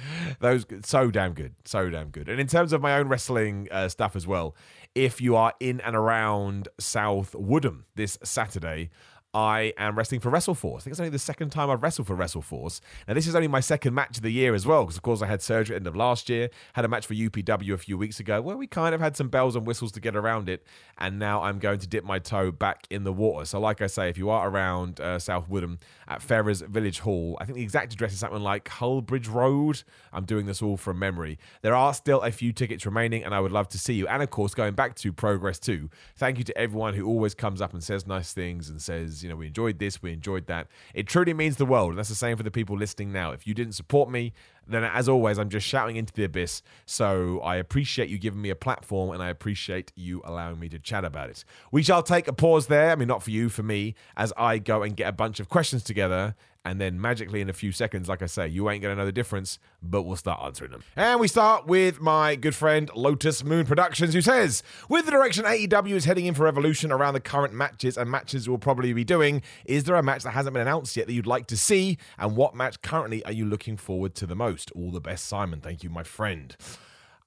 Those so damn good, so damn good. And in terms of my own wrestling uh, stuff as well, if you are in and around South Woodham this Saturday, I am wrestling for WrestleForce. I think it's only the second time I've wrestled for WrestleForce. Now, this is only my second match of the year as well, because of course I had surgery at the end of last year, had a match for UPW a few weeks ago, where we kind of had some bells and whistles to get around it, and now I'm going to dip my toe back in the water. So, like I say, if you are around uh, South Woodham at Ferrers Village Hall, I think the exact address is something like Hullbridge Road. I'm doing this all from memory. There are still a few tickets remaining, and I would love to see you. And of course, going back to Progress 2, thank you to everyone who always comes up and says nice things and says, you know, we enjoyed this, we enjoyed that. It truly means the world. And that's the same for the people listening now. If you didn't support me, then as always, I'm just shouting into the abyss. So I appreciate you giving me a platform and I appreciate you allowing me to chat about it. We shall take a pause there. I mean, not for you, for me, as I go and get a bunch of questions together and then magically in a few seconds, like I say, you ain't going to know the difference, but we'll start answering them. And we start with my good friend Lotus Moon Productions, who says, With the direction AEW is heading in for Evolution around the current matches and matches we'll probably be doing, is there a match that hasn't been announced yet that you'd like to see? And what match currently are you looking forward to the most? All the best, Simon. Thank you, my friend.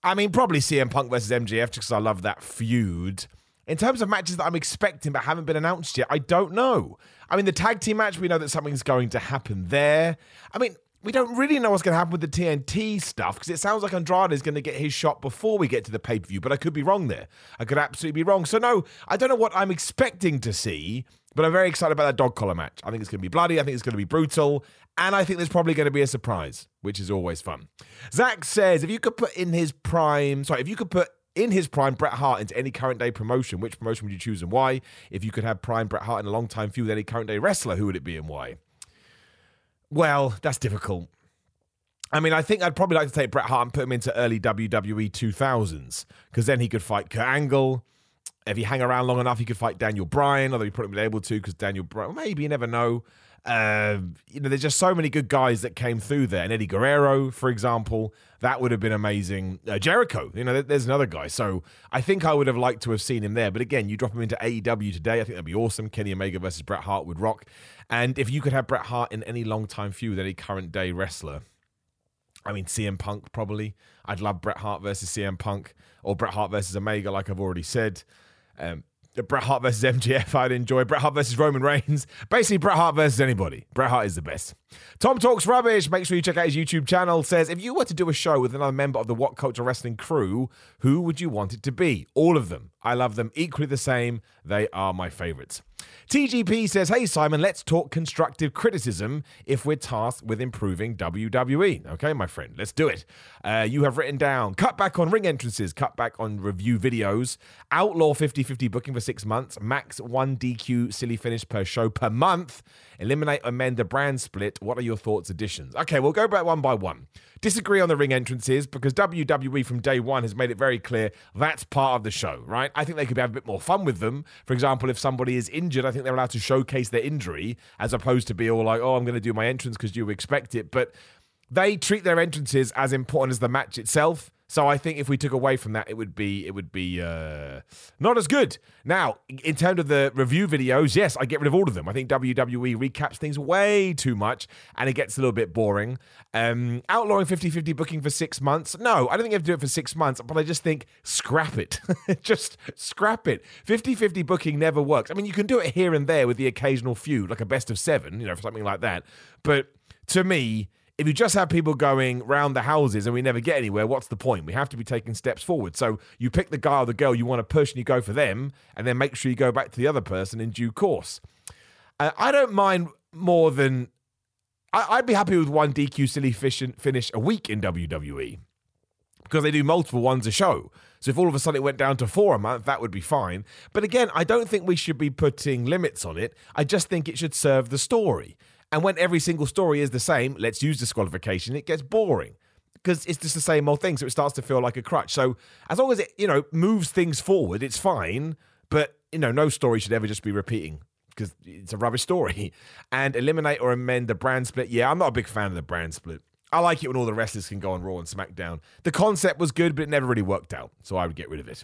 I mean, probably CM Punk versus MJF, just because I love that feud. In terms of matches that I'm expecting but haven't been announced yet, I don't know. I mean, the tag team match, we know that something's going to happen there. I mean, we don't really know what's going to happen with the TNT stuff because it sounds like Andrade is going to get his shot before we get to the pay per view, but I could be wrong there. I could absolutely be wrong. So, no, I don't know what I'm expecting to see, but I'm very excited about that dog collar match. I think it's going to be bloody. I think it's going to be brutal. And I think there's probably going to be a surprise, which is always fun. Zach says if you could put in his prime, sorry, if you could put in his prime Bret Hart into any current day promotion, which promotion would you choose and why? If you could have prime Bret Hart in a long time feud with any current day wrestler, who would it be and why? Well, that's difficult. I mean, I think I'd probably like to take Bret Hart and put him into early WWE 2000s because then he could fight Kurt Angle. If he hang around long enough, he could fight Daniel Bryan, although he probably been able to because Daniel Bryan, maybe you never know. Uh, you know, there's just so many good guys that came through there. And Eddie Guerrero, for example, that would have been amazing. Uh, Jericho, you know, there's another guy. So I think I would have liked to have seen him there. But again, you drop him into AEW today, I think that'd be awesome. Kenny Omega versus Bret Hart would rock. And if you could have Bret Hart in any long time feud with any current day wrestler, I mean, CM Punk probably. I'd love Bret Hart versus CM Punk or Bret Hart versus Omega, like I've already said. Um, Bret Hart versus MJF, I'd enjoy. Bret Hart versus Roman Reigns. Basically, Bret Hart versus anybody. Bret Hart is the best. Tom Talks Rubbish. Make sure you check out his YouTube channel. Says, if you were to do a show with another member of the What Culture Wrestling crew, who would you want it to be? All of them. I love them equally the same. They are my favorites. TGP says, Hey Simon, let's talk constructive criticism if we're tasked with improving WWE. Okay, my friend, let's do it. Uh, you have written down cut back on ring entrances, cut back on review videos, outlaw 50 50 booking for six months, max one DQ silly finish per show per month, eliminate amend the brand split. What are your thoughts, additions? Okay, we'll go back one by one. Disagree on the ring entrances because WWE from day one has made it very clear that's part of the show, right? I think they could have a bit more fun with them. For example, if somebody is injured, I think they're allowed to showcase their injury as opposed to be all like, oh, I'm going to do my entrance because you expect it. But they treat their entrances as important as the match itself. So I think if we took away from that, it would be it would be uh, not as good. Now, in terms of the review videos, yes, I get rid of all of them. I think WWE recaps things way too much, and it gets a little bit boring. Um, outlawing 50-50 booking for six months. No, I don't think you have to do it for six months, but I just think scrap it. just scrap it. 50-50 booking never works. I mean, you can do it here and there with the occasional feud, like a best of seven, you know, for something like that. But to me, if you just have people going round the houses and we never get anywhere, what's the point? We have to be taking steps forward. So you pick the guy or the girl you want to push and you go for them, and then make sure you go back to the other person in due course. Uh, I don't mind more than. I, would be happy with one DQ silly finish a week in WWE because they do multiple ones a show. So if all of a sudden it went down to four a month, that would be fine. But again, I don't think we should be putting limits on it. I just think it should serve the story. And when every single story is the same, let's use disqualification, it gets boring because it's just the same old thing. So it starts to feel like a crutch. So as long as it, you know, moves things forward, it's fine. But, you know, no story should ever just be repeating because it's a rubbish story. And eliminate or amend the brand split. Yeah, I'm not a big fan of the brand split. I like it when all the wrestlers can go on Raw and SmackDown. The concept was good, but it never really worked out. So I would get rid of it.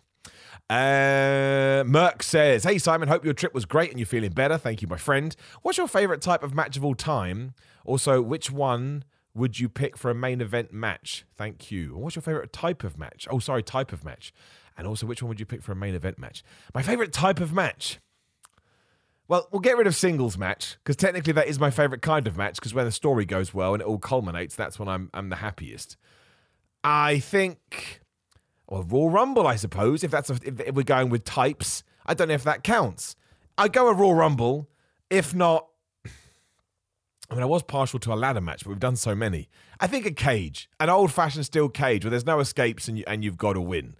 Uh, Merck says, Hey Simon, hope your trip was great and you're feeling better. Thank you, my friend. What's your favorite type of match of all time? Also, which one would you pick for a main event match? Thank you. What's your favorite type of match? Oh, sorry, type of match. And also, which one would you pick for a main event match? My favorite type of match. Well, we'll get rid of singles match because technically that is my favorite kind of match because when the story goes well and it all culminates, that's when I'm I'm the happiest. I think or Royal Rumble, I suppose, if that's a, if, we're going with types. I don't know if that counts. I go a Royal Rumble. If not, I mean, I was partial to a ladder match, but we've done so many. I think a cage, an old-fashioned steel cage where there's no escapes and you, and you've got to win.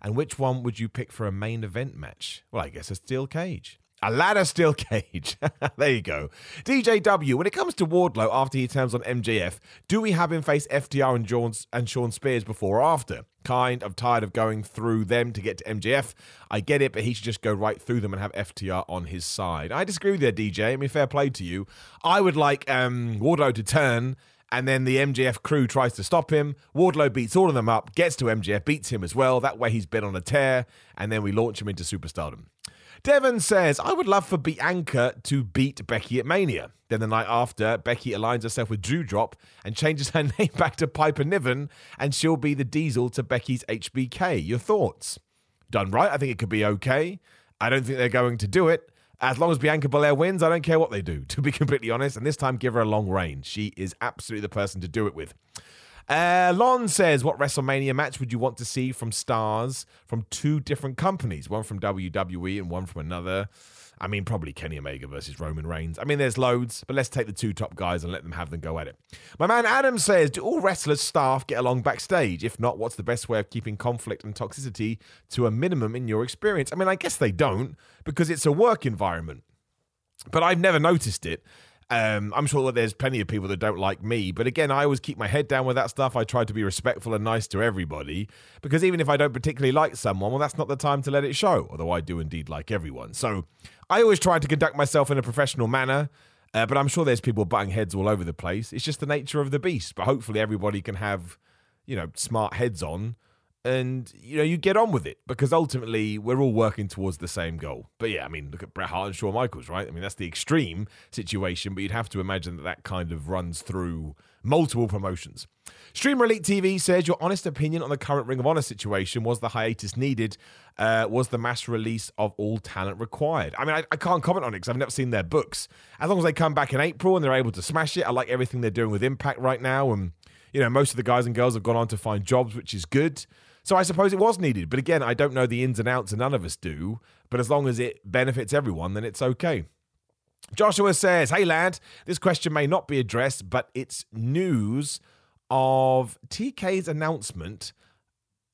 And which one would you pick for a main event match? Well, I guess a steel cage. A ladder steel cage. there you go. DJW, when it comes to Wardlow after he turns on MJF, do we have him face FTR and, Sean, and Shawn Spears before or after? Kind of tired of going through them to get to MJF. I get it, but he should just go right through them and have FTR on his side. I disagree with you, DJ. I mean, fair play to you. I would like um, Wardlow to turn and then the MJF crew tries to stop him. Wardlow beats all of them up, gets to MJF, beats him as well. That way he's been on a tear, and then we launch him into superstardom. Devon says, I would love for Bianca to beat Becky at Mania. Then the night after, Becky aligns herself with Doudrop and changes her name back to Piper Niven, and she'll be the diesel to Becky's HBK. Your thoughts? Done right, I think it could be okay. I don't think they're going to do it. As long as Bianca Belair wins, I don't care what they do, to be completely honest. And this time, give her a long reign. She is absolutely the person to do it with. Uh, Lon says, What WrestleMania match would you want to see from stars from two different companies? One from WWE and one from another. I mean, probably Kenny Omega versus Roman Reigns. I mean, there's loads, but let's take the two top guys and let them have them go at it. My man Adam says, Do all wrestlers' staff get along backstage? If not, what's the best way of keeping conflict and toxicity to a minimum in your experience? I mean, I guess they don't because it's a work environment, but I've never noticed it. Um, I'm sure that there's plenty of people that don't like me, but again, I always keep my head down with that stuff. I try to be respectful and nice to everybody because even if I don't particularly like someone, well, that's not the time to let it show. Although I do indeed like everyone, so I always try to conduct myself in a professional manner. Uh, but I'm sure there's people butting heads all over the place. It's just the nature of the beast. But hopefully, everybody can have, you know, smart heads on and you know you get on with it because ultimately we're all working towards the same goal. But yeah, I mean, look at Bret Hart and Shawn Michaels, right? I mean, that's the extreme situation, but you'd have to imagine that that kind of runs through multiple promotions. Streamer Elite TV says your honest opinion on the current Ring of Honor situation was the hiatus needed, uh, was the mass release of all talent required. I mean, I, I can't comment on it because I've never seen their books. As long as they come back in April and they're able to smash it, I like everything they're doing with Impact right now, and you know most of the guys and girls have gone on to find jobs, which is good. So I suppose it was needed. But again, I don't know the ins and outs, and none of us do. But as long as it benefits everyone, then it's okay. Joshua says, Hey lad, this question may not be addressed, but it's news of TK's announcement.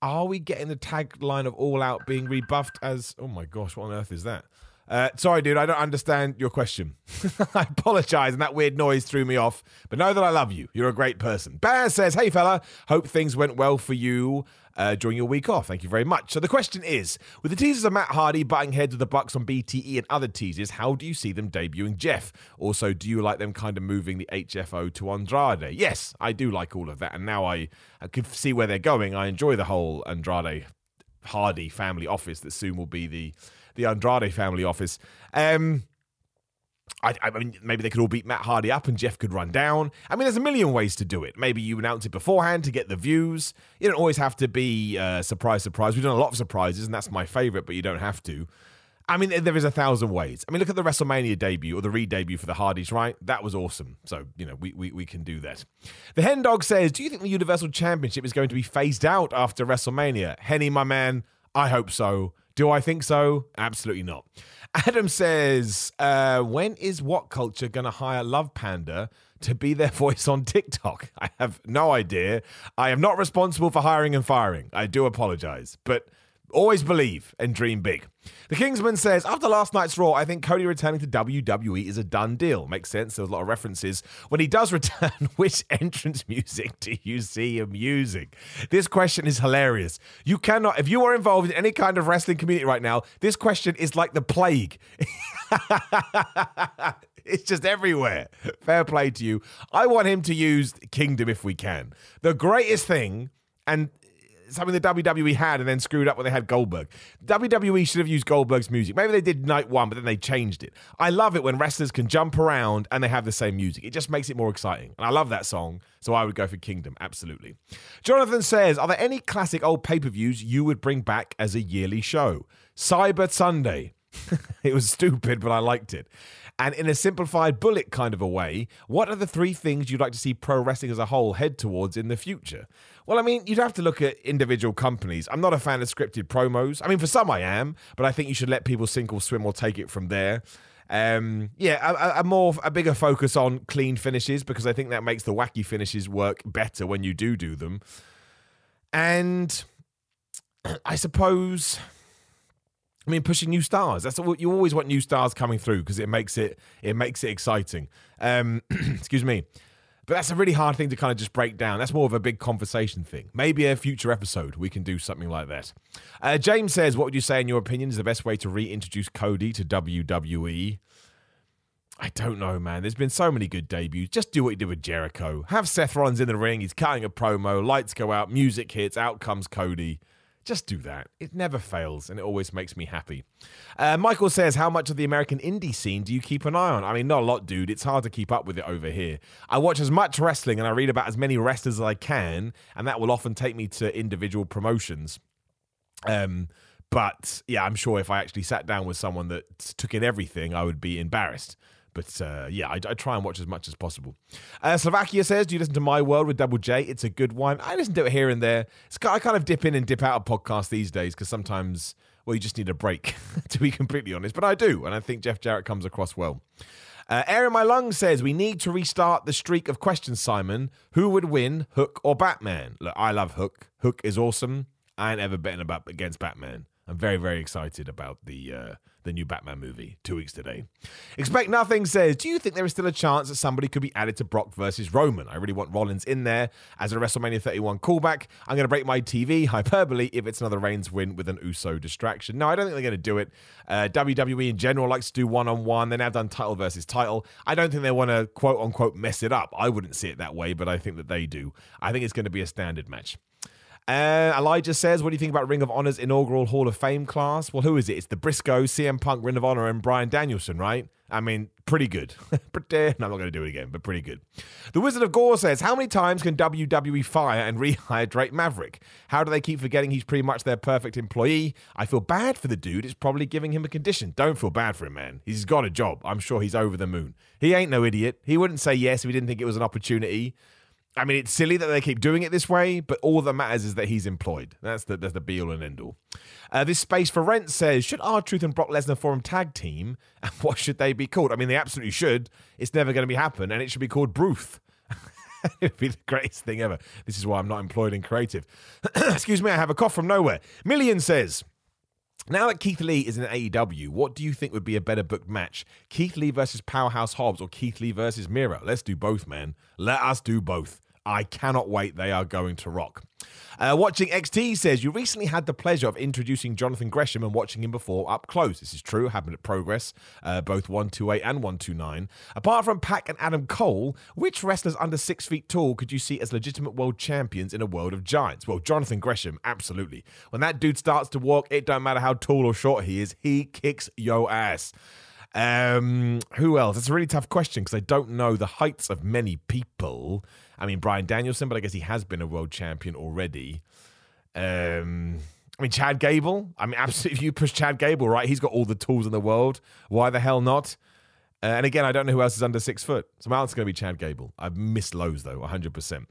Are we getting the tagline of All Out being rebuffed as. Oh my gosh, what on earth is that? Uh, sorry, dude, I don't understand your question. I apologize, and that weird noise threw me off. But know that I love you. You're a great person. Bear says, Hey, fella, hope things went well for you uh, during your week off. Thank you very much. So the question is with the teasers of Matt Hardy butting heads with the Bucks on BTE and other teasers, how do you see them debuting Jeff? Also, do you like them kind of moving the HFO to Andrade? Yes, I do like all of that. And now I, I can see where they're going. I enjoy the whole Andrade Hardy family office that soon will be the the Andrade family office. Um, I, I, mean, maybe they could all beat Matt Hardy up and Jeff could run down. I mean, there's a million ways to do it. Maybe you announce it beforehand to get the views. You don't always have to be uh, surprise, surprise. We've done a lot of surprises, and that's my favorite, but you don't have to. I mean, there is a thousand ways. I mean, look at the WrestleMania debut or the re debut for the Hardys, right? That was awesome. So, you know, we, we, we can do that. The Hen Dog says Do you think the Universal Championship is going to be phased out after WrestleMania? Henny, my man, I hope so. Do I think so? Absolutely not. Adam says, uh, when is What Culture going to hire Love Panda to be their voice on TikTok? I have no idea. I am not responsible for hiring and firing. I do apologize. But Always believe and dream big. The Kingsman says, after last night's Raw, I think Cody returning to WWE is a done deal. Makes sense. There's a lot of references. When he does return, which entrance music do you see him using? This question is hilarious. You cannot, if you are involved in any kind of wrestling community right now, this question is like the plague. it's just everywhere. Fair play to you. I want him to use Kingdom if we can. The greatest thing, and something the WWE had and then screwed up when they had Goldberg. WWE should have used Goldberg's music. Maybe they did night one, but then they changed it. I love it when wrestlers can jump around and they have the same music. It just makes it more exciting. And I love that song, so I would go for Kingdom, absolutely. Jonathan says, Are there any classic old pay per views you would bring back as a yearly show? Cyber Sunday. it was stupid, but I liked it. And in a simplified bullet kind of a way, what are the three things you'd like to see pro wrestling as a whole head towards in the future? Well, I mean, you'd have to look at individual companies. I'm not a fan of scripted promos. I mean, for some I am, but I think you should let people sink or swim or take it from there. Um, yeah, a, a, more a bigger focus on clean finishes because I think that makes the wacky finishes work better when you do do them. And I suppose I mean, pushing new stars. That's what you always want new stars coming through because it makes it it makes it exciting. Um, excuse me. But that's a really hard thing to kind of just break down. That's more of a big conversation thing. Maybe a future episode we can do something like that. Uh, James says, "What would you say, in your opinion, is the best way to reintroduce Cody to WWE?" I don't know, man. There's been so many good debuts. Just do what you did with Jericho. Have Seth Rollins in the ring. He's cutting a promo. Lights go out. Music hits. Out comes Cody. Just do that. It never fails, and it always makes me happy. Uh, Michael says, How much of the American indie scene do you keep an eye on? I mean, not a lot, dude. It's hard to keep up with it over here. I watch as much wrestling and I read about as many wrestlers as I can, and that will often take me to individual promotions. Um, but yeah, I'm sure if I actually sat down with someone that took in everything, I would be embarrassed. But uh, yeah, I, I, try and watch as much as possible. Uh, Slovakia says, "Do you listen to My World with Double J? It's a good one. I listen to it here and there. It's, I kind of dip in and dip out of podcasts these days because sometimes, well, you just need a break, to be completely honest. But I do, and I think Jeff Jarrett comes across well. Uh, Air in My Lungs says, We need to restart the streak of questions, Simon. Who would win, Hook or Batman? Look, I love Hook. Hook is awesome. I ain't ever betting about against Batman. I'm very, very excited about the uh, the new Batman movie, two weeks today. Expect Nothing says, Do you think there is still a chance that somebody could be added to Brock versus Roman? I really want Rollins in there as a WrestleMania 31 callback. I'm going to break my TV hyperbole if it's another Reigns win with an Uso distraction. No, I don't think they're going to do it. Uh, WWE in general likes to do one on one. They now done title versus title. I don't think they want to quote unquote mess it up. I wouldn't see it that way, but I think that they do. I think it's going to be a standard match. Uh, Elijah says, What do you think about Ring of Honor's inaugural Hall of Fame class? Well, who is it? It's the Briscoe, CM Punk, Ring of Honor, and Bryan Danielson, right? I mean, pretty good. pretty, no, I'm not going to do it again, but pretty good. The Wizard of Gore says, How many times can WWE fire and rehire Drake Maverick? How do they keep forgetting he's pretty much their perfect employee? I feel bad for the dude. It's probably giving him a condition. Don't feel bad for him, man. He's got a job. I'm sure he's over the moon. He ain't no idiot. He wouldn't say yes if he didn't think it was an opportunity. I mean, it's silly that they keep doing it this way, but all that matters is that he's employed. That's the that's the be all and end all. Uh, this space for rent says, should R-Truth and Brock Lesnar form tag team? And what should they be called? I mean, they absolutely should. It's never going to be happen, and it should be called Bruth. It'd be the greatest thing ever. This is why I'm not employed in creative. Excuse me, I have a cough from nowhere. Million says. Now that Keith Lee is in AEW, what do you think would be a better booked match? Keith Lee versus Powerhouse Hobbs or Keith Lee versus Miro? Let's do both, man. Let us do both. I cannot wait. They are going to rock. Uh, watching XT says you recently had the pleasure of introducing Jonathan Gresham and watching him before up close. This is true. Happened at Progress, uh, both 128 and 129. Apart from Pac and Adam Cole, which wrestlers under six feet tall could you see as legitimate world champions in a world of giants? Well, Jonathan Gresham, absolutely. When that dude starts to walk, it don't matter how tall or short he is, he kicks yo ass. Um, who else? It's a really tough question because I don't know the heights of many people. I mean, Bryan Danielson, but I guess he has been a world champion already. Um, I mean, Chad Gable. I mean, absolutely, if you push Chad Gable, right? He's got all the tools in the world. Why the hell not? Uh, and again, I don't know who else is under six foot. So my answer's going to be Chad Gable. I've missed Lowe's, though, 100%.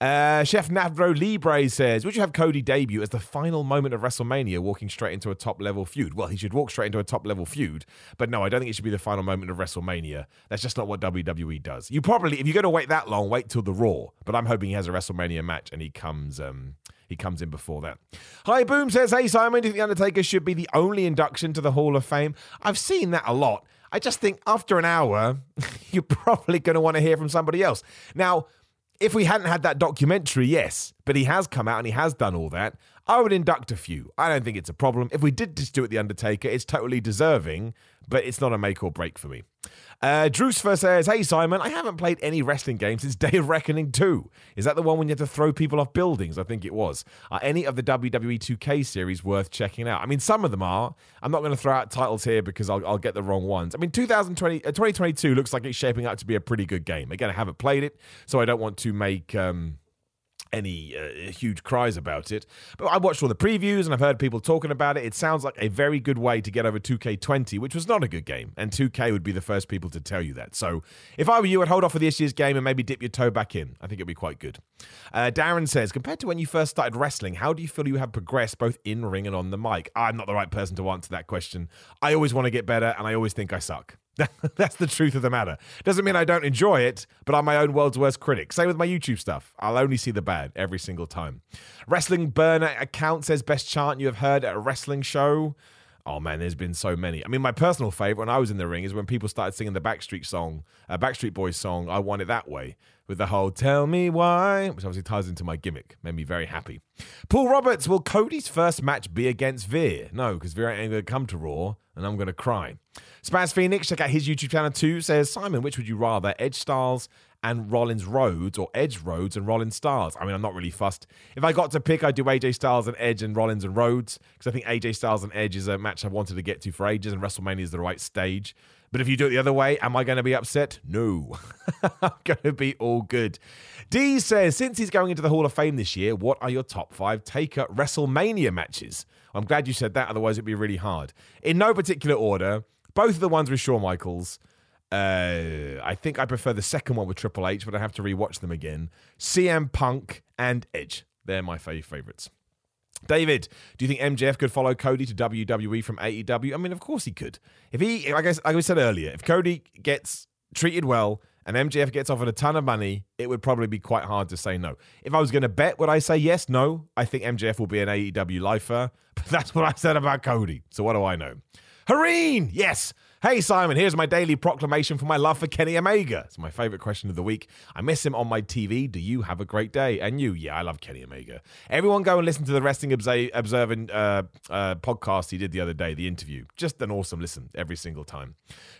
Uh, Chef Navro Libre says, Would you have Cody debut as the final moment of WrestleMania walking straight into a top level feud? Well, he should walk straight into a top level feud, but no, I don't think it should be the final moment of WrestleMania. That's just not what WWE does. You probably, if you're going to wait that long, wait till the Raw, but I'm hoping he has a WrestleMania match and he comes. Um, he comes in before that. Hi Boom says, Hey Simon, do you think The Undertaker should be the only induction to the Hall of Fame? I've seen that a lot. I just think after an hour, you're probably going to want to hear from somebody else. Now, if we hadn't had that documentary, yes, but he has come out and he has done all that. I would induct a few. I don't think it's a problem. If we did just do it The Undertaker, it's totally deserving, but it's not a make or break for me. Uh, Drucefer says, Hey Simon, I haven't played any wrestling games since Day of Reckoning 2. Is that the one when you have to throw people off buildings? I think it was. Are any of the WWE 2K series worth checking out? I mean, some of them are. I'm not going to throw out titles here because I'll, I'll get the wrong ones. I mean, 2020, uh, 2022 looks like it's shaping up to be a pretty good game. Again, I haven't played it, so I don't want to make. Um, any uh, huge cries about it. But I watched all the previews and I've heard people talking about it. It sounds like a very good way to get over 2K20, which was not a good game. And 2K would be the first people to tell you that. So if I were you, I'd hold off for this year's game and maybe dip your toe back in. I think it'd be quite good. Uh, Darren says, compared to when you first started wrestling, how do you feel you have progressed both in ring and on the mic? I'm not the right person to answer that question. I always want to get better and I always think I suck. That's the truth of the matter. Doesn't mean I don't enjoy it, but I'm my own world's worst critic. Same with my YouTube stuff. I'll only see the bad every single time. Wrestling Burner account says best chant you have heard at a wrestling show. Oh man, there's been so many. I mean, my personal favorite when I was in the ring is when people started singing the Backstreet song, uh, Backstreet Boys song, "I Want It That Way," with the whole "Tell Me Why," which obviously ties into my gimmick. Made me very happy. Paul Roberts, will Cody's first match be against Veer? No, because Veer ain't going to come to Raw, and I'm going to cry. Spaz Phoenix, check out his YouTube channel too. Says Simon, which would you rather, Edge Styles and Rollins Rhodes or Edge Rhodes and Rollins Styles. I mean, I'm not really fussed. If I got to pick, I'd do AJ Styles and Edge and Rollins and Rhodes because I think AJ Styles and Edge is a match I've wanted to get to for ages and WrestleMania is the right stage. But if you do it the other way, am I going to be upset? No. I'm going to be all good. D says, since he's going into the Hall of Fame this year, what are your top five Taker WrestleMania matches? I'm glad you said that, otherwise it'd be really hard. In no particular order, both of the ones with Shawn Michaels, uh, I think I prefer the second one with Triple H, but I have to rewatch them again. CM Punk and Edge. They're my favorites. David, do you think MJF could follow Cody to WWE from AEW? I mean, of course he could. If he, like I, like we said earlier, if Cody gets treated well and MJF gets offered a ton of money, it would probably be quite hard to say no. If I was going to bet, would I say yes? No. I think MJF will be an AEW lifer, but that's what I said about Cody. So what do I know? Hareen, yes. Hey, Simon, here's my daily proclamation for my love for Kenny Omega. It's my favorite question of the week. I miss him on my TV. Do you have a great day? And you, yeah, I love Kenny Omega. Everyone go and listen to the Wrestling Observing uh, uh, podcast he did the other day, the interview. Just an awesome listen every single time.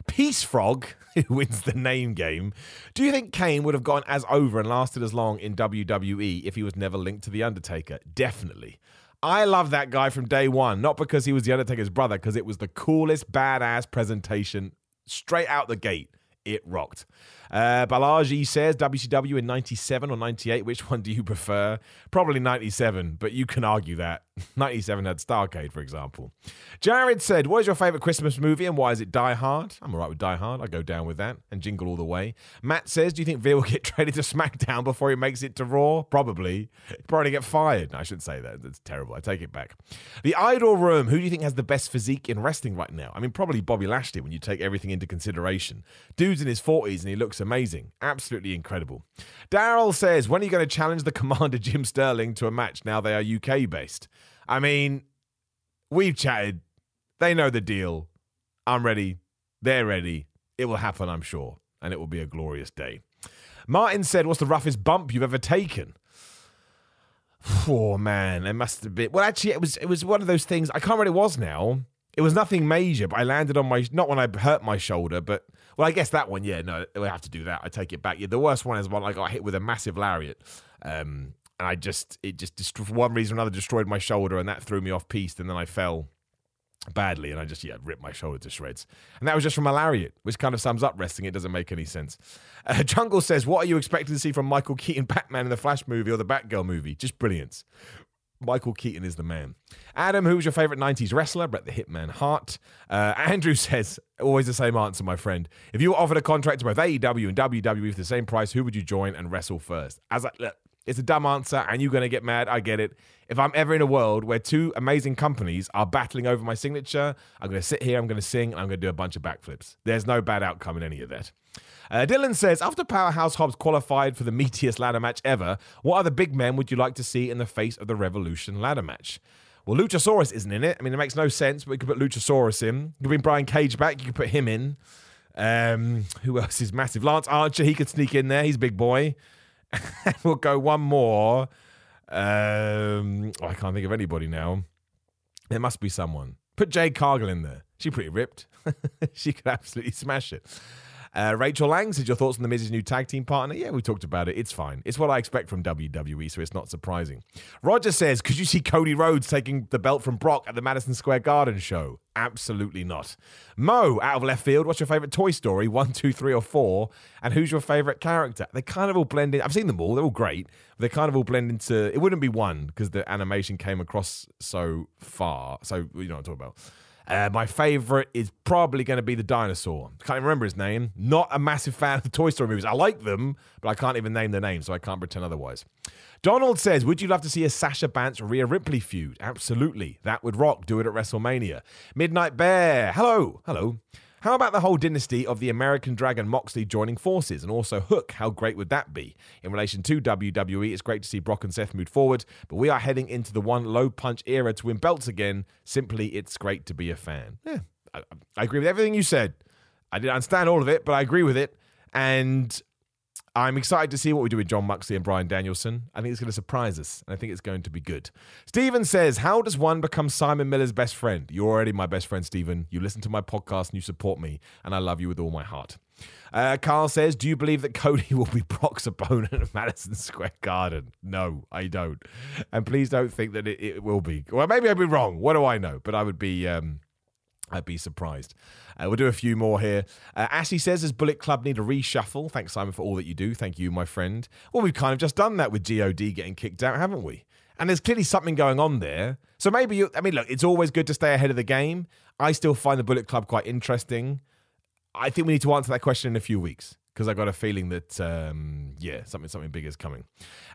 Peace Frog, who wins the name game. Do you think Kane would have gone as over and lasted as long in WWE if he was never linked to The Undertaker? Definitely. I love that guy from day one, not because he was The Undertaker's brother, because it was the coolest, badass presentation straight out the gate. It rocked. Uh, Balaji says WCW in 97 or 98. Which one do you prefer? Probably 97, but you can argue that. 97 had Starcade, for example. Jared said, What is your favorite Christmas movie and why is it Die Hard? I'm all right with Die Hard. I go down with that and jingle all the way. Matt says, Do you think Veer will get traded to SmackDown before he makes it to Raw? Probably. Probably get fired. No, I shouldn't say that. That's terrible. I take it back. The Idol Room. Who do you think has the best physique in wrestling right now? I mean, probably Bobby Lashley when you take everything into consideration. Dude's in his 40s and he looks amazing. Absolutely incredible. Daryl says, When are you going to challenge the commander Jim Sterling to a match now they are UK based? I mean, we've chatted. They know the deal. I'm ready. They're ready. It will happen, I'm sure. And it will be a glorious day. Martin said, What's the roughest bump you've ever taken? Oh man, it must have been. Well, actually, it was it was one of those things. I can't remember what it was now. It was nothing major, but I landed on my not when I hurt my shoulder, but well, I guess that one. Yeah, no, we have to do that. I take it back. Yeah, the worst one is one I got hit with a massive lariat. Um, and I just it just for one reason or another destroyed my shoulder, and that threw me off piste, and then I fell badly, and I just yeah ripped my shoulder to shreds, and that was just from a lariat, which kind of sums up wrestling. It doesn't make any sense. Uh, Jungle says, "What are you expecting to see from Michael Keaton Batman in the Flash movie or the Batgirl movie? Just brilliance." Michael Keaton is the man. Adam, who's your favorite 90s wrestler? Bret the Hitman Hart. Uh, Andrew says, always the same answer, my friend. If you were offered a contract to both AEW and WWE for the same price, who would you join and wrestle first? As I, look, it's a dumb answer, and you're going to get mad. I get it. If I'm ever in a world where two amazing companies are battling over my signature, I'm going to sit here, I'm going to sing, and I'm going to do a bunch of backflips. There's no bad outcome in any of that. Uh, Dylan says, after Powerhouse Hobbs qualified for the meatiest ladder match ever, what other big men would you like to see in the face of the Revolution ladder match? Well, Luchasaurus isn't in it. I mean, it makes no sense, but we could put Luchasaurus in. You could bring Brian Cage back. You could put him in. Um, who else is massive? Lance Archer, he could sneak in there. He's big boy. we'll go one more. Um, oh, I can't think of anybody now. There must be someone. Put Jade Cargill in there. She's pretty ripped. she could absolutely smash it. Uh, Rachel Lang said your thoughts on the Miz's new tag team partner. Yeah, we talked about it. It's fine. It's what I expect from WWE, so it's not surprising. Roger says, could you see Cody Rhodes taking the belt from Brock at the Madison Square Garden show? Absolutely not. Mo, out of left field, what's your favorite Toy Story? One, two, three, or four? And who's your favorite character? They kind of all blend in. I've seen them all. They're all great. They kind of all blend into. It wouldn't be one because the animation came across so far. So you know what I'm talking about. Uh, my favorite is probably going to be the dinosaur. Can't even remember his name. Not a massive fan of the Toy Story movies. I like them, but I can't even name the name, so I can't pretend otherwise. Donald says, Would you love to see a Sasha Banks Rhea Ripley feud? Absolutely. That would rock. Do it at WrestleMania. Midnight Bear. Hello. Hello. How about the whole dynasty of the American Dragon Moxley joining forces? And also Hook, how great would that be? In relation to WWE, it's great to see Brock and Seth move forward, but we are heading into the one low punch era to win belts again. Simply, it's great to be a fan. Yeah, I, I agree with everything you said. I didn't understand all of it, but I agree with it. And I'm excited to see what we do with Jon Moxley and Bryan Danielson. I think it's going to surprise us, and I think it's going to be good. Steven says, How does one become Simon Miller's best friend? You're already my best friend, Steven. You listen to my podcast and you support me, and I love you with all my heart. Uh, Carl says, Do you believe that Cody will be Brock's opponent at Madison Square Garden? No, I don't. And please don't think that it, it will be. Well, maybe I'd be wrong. What do I know? But I would be. Um, I'd be surprised. Uh, we'll do a few more here. Uh, Ashley says, Does Bullet Club need a reshuffle? Thanks, Simon, for all that you do. Thank you, my friend. Well, we've kind of just done that with GOD getting kicked out, haven't we? And there's clearly something going on there. So maybe you, I mean, look, it's always good to stay ahead of the game. I still find the Bullet Club quite interesting. I think we need to answer that question in a few weeks because I got a feeling that um, yeah, something something big is coming.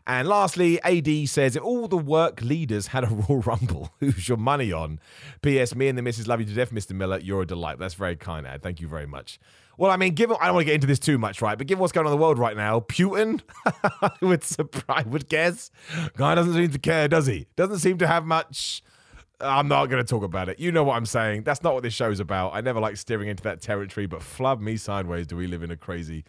And lastly, AD says all the work leaders had a Royal Rumble, who's your money on? P.S. Me and the Missus love you to death, Mr. Miller. You're a delight. That's very kind, Ad. Thank you very much. Well, I mean, given I don't want to get into this too much, right? But given what's going on in the world right now, Putin, I would surprise, would guess, guy doesn't seem to care, does he? Doesn't seem to have much. I'm not going to talk about it. You know what I'm saying. That's not what this show's about. I never like steering into that territory, but flub me sideways. Do we live in a crazy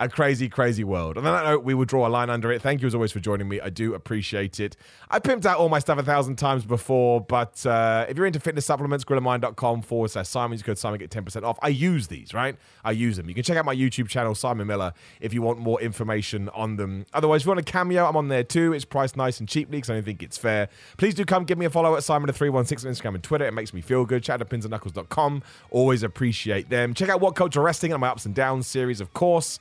a crazy, crazy world. And on that note, we will draw a line under it. Thank you as always for joining me. I do appreciate it. I pimped out all my stuff a thousand times before, but uh, if you're into fitness supplements, gorillamind.com forward slash Simon, use code Simon, get 10% off. I use these, right? I use them. You can check out my YouTube channel, Simon Miller, if you want more information on them. Otherwise, if you want a cameo, I'm on there too. It's priced nice and cheaply because I don't think it's fair. Please do come give me a follow at Simon316 on Instagram and Twitter. It makes me feel good. Chat at pinsandknuckles.com. Always appreciate them. Check out What Culture Wrestling and my Ups and Downs series, of course.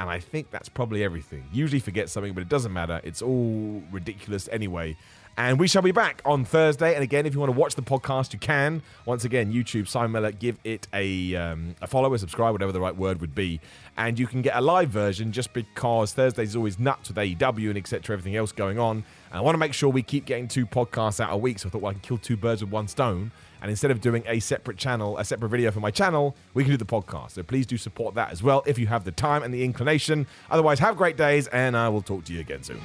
And I think that's probably everything. Usually forget something, but it doesn't matter. It's all ridiculous anyway. And we shall be back on Thursday. And again, if you want to watch the podcast, you can. Once again, YouTube, Simon Miller, give it a, um, a follow, a subscribe, whatever the right word would be. And you can get a live version just because Thursdays always nuts with AEW and etc. Everything else going on. And I want to make sure we keep getting two podcasts out a week. So I thought, well, I can kill two birds with one stone. And instead of doing a separate channel, a separate video for my channel, we can do the podcast. So please do support that as well if you have the time and the inclination. Otherwise, have great days, and I will talk to you again soon.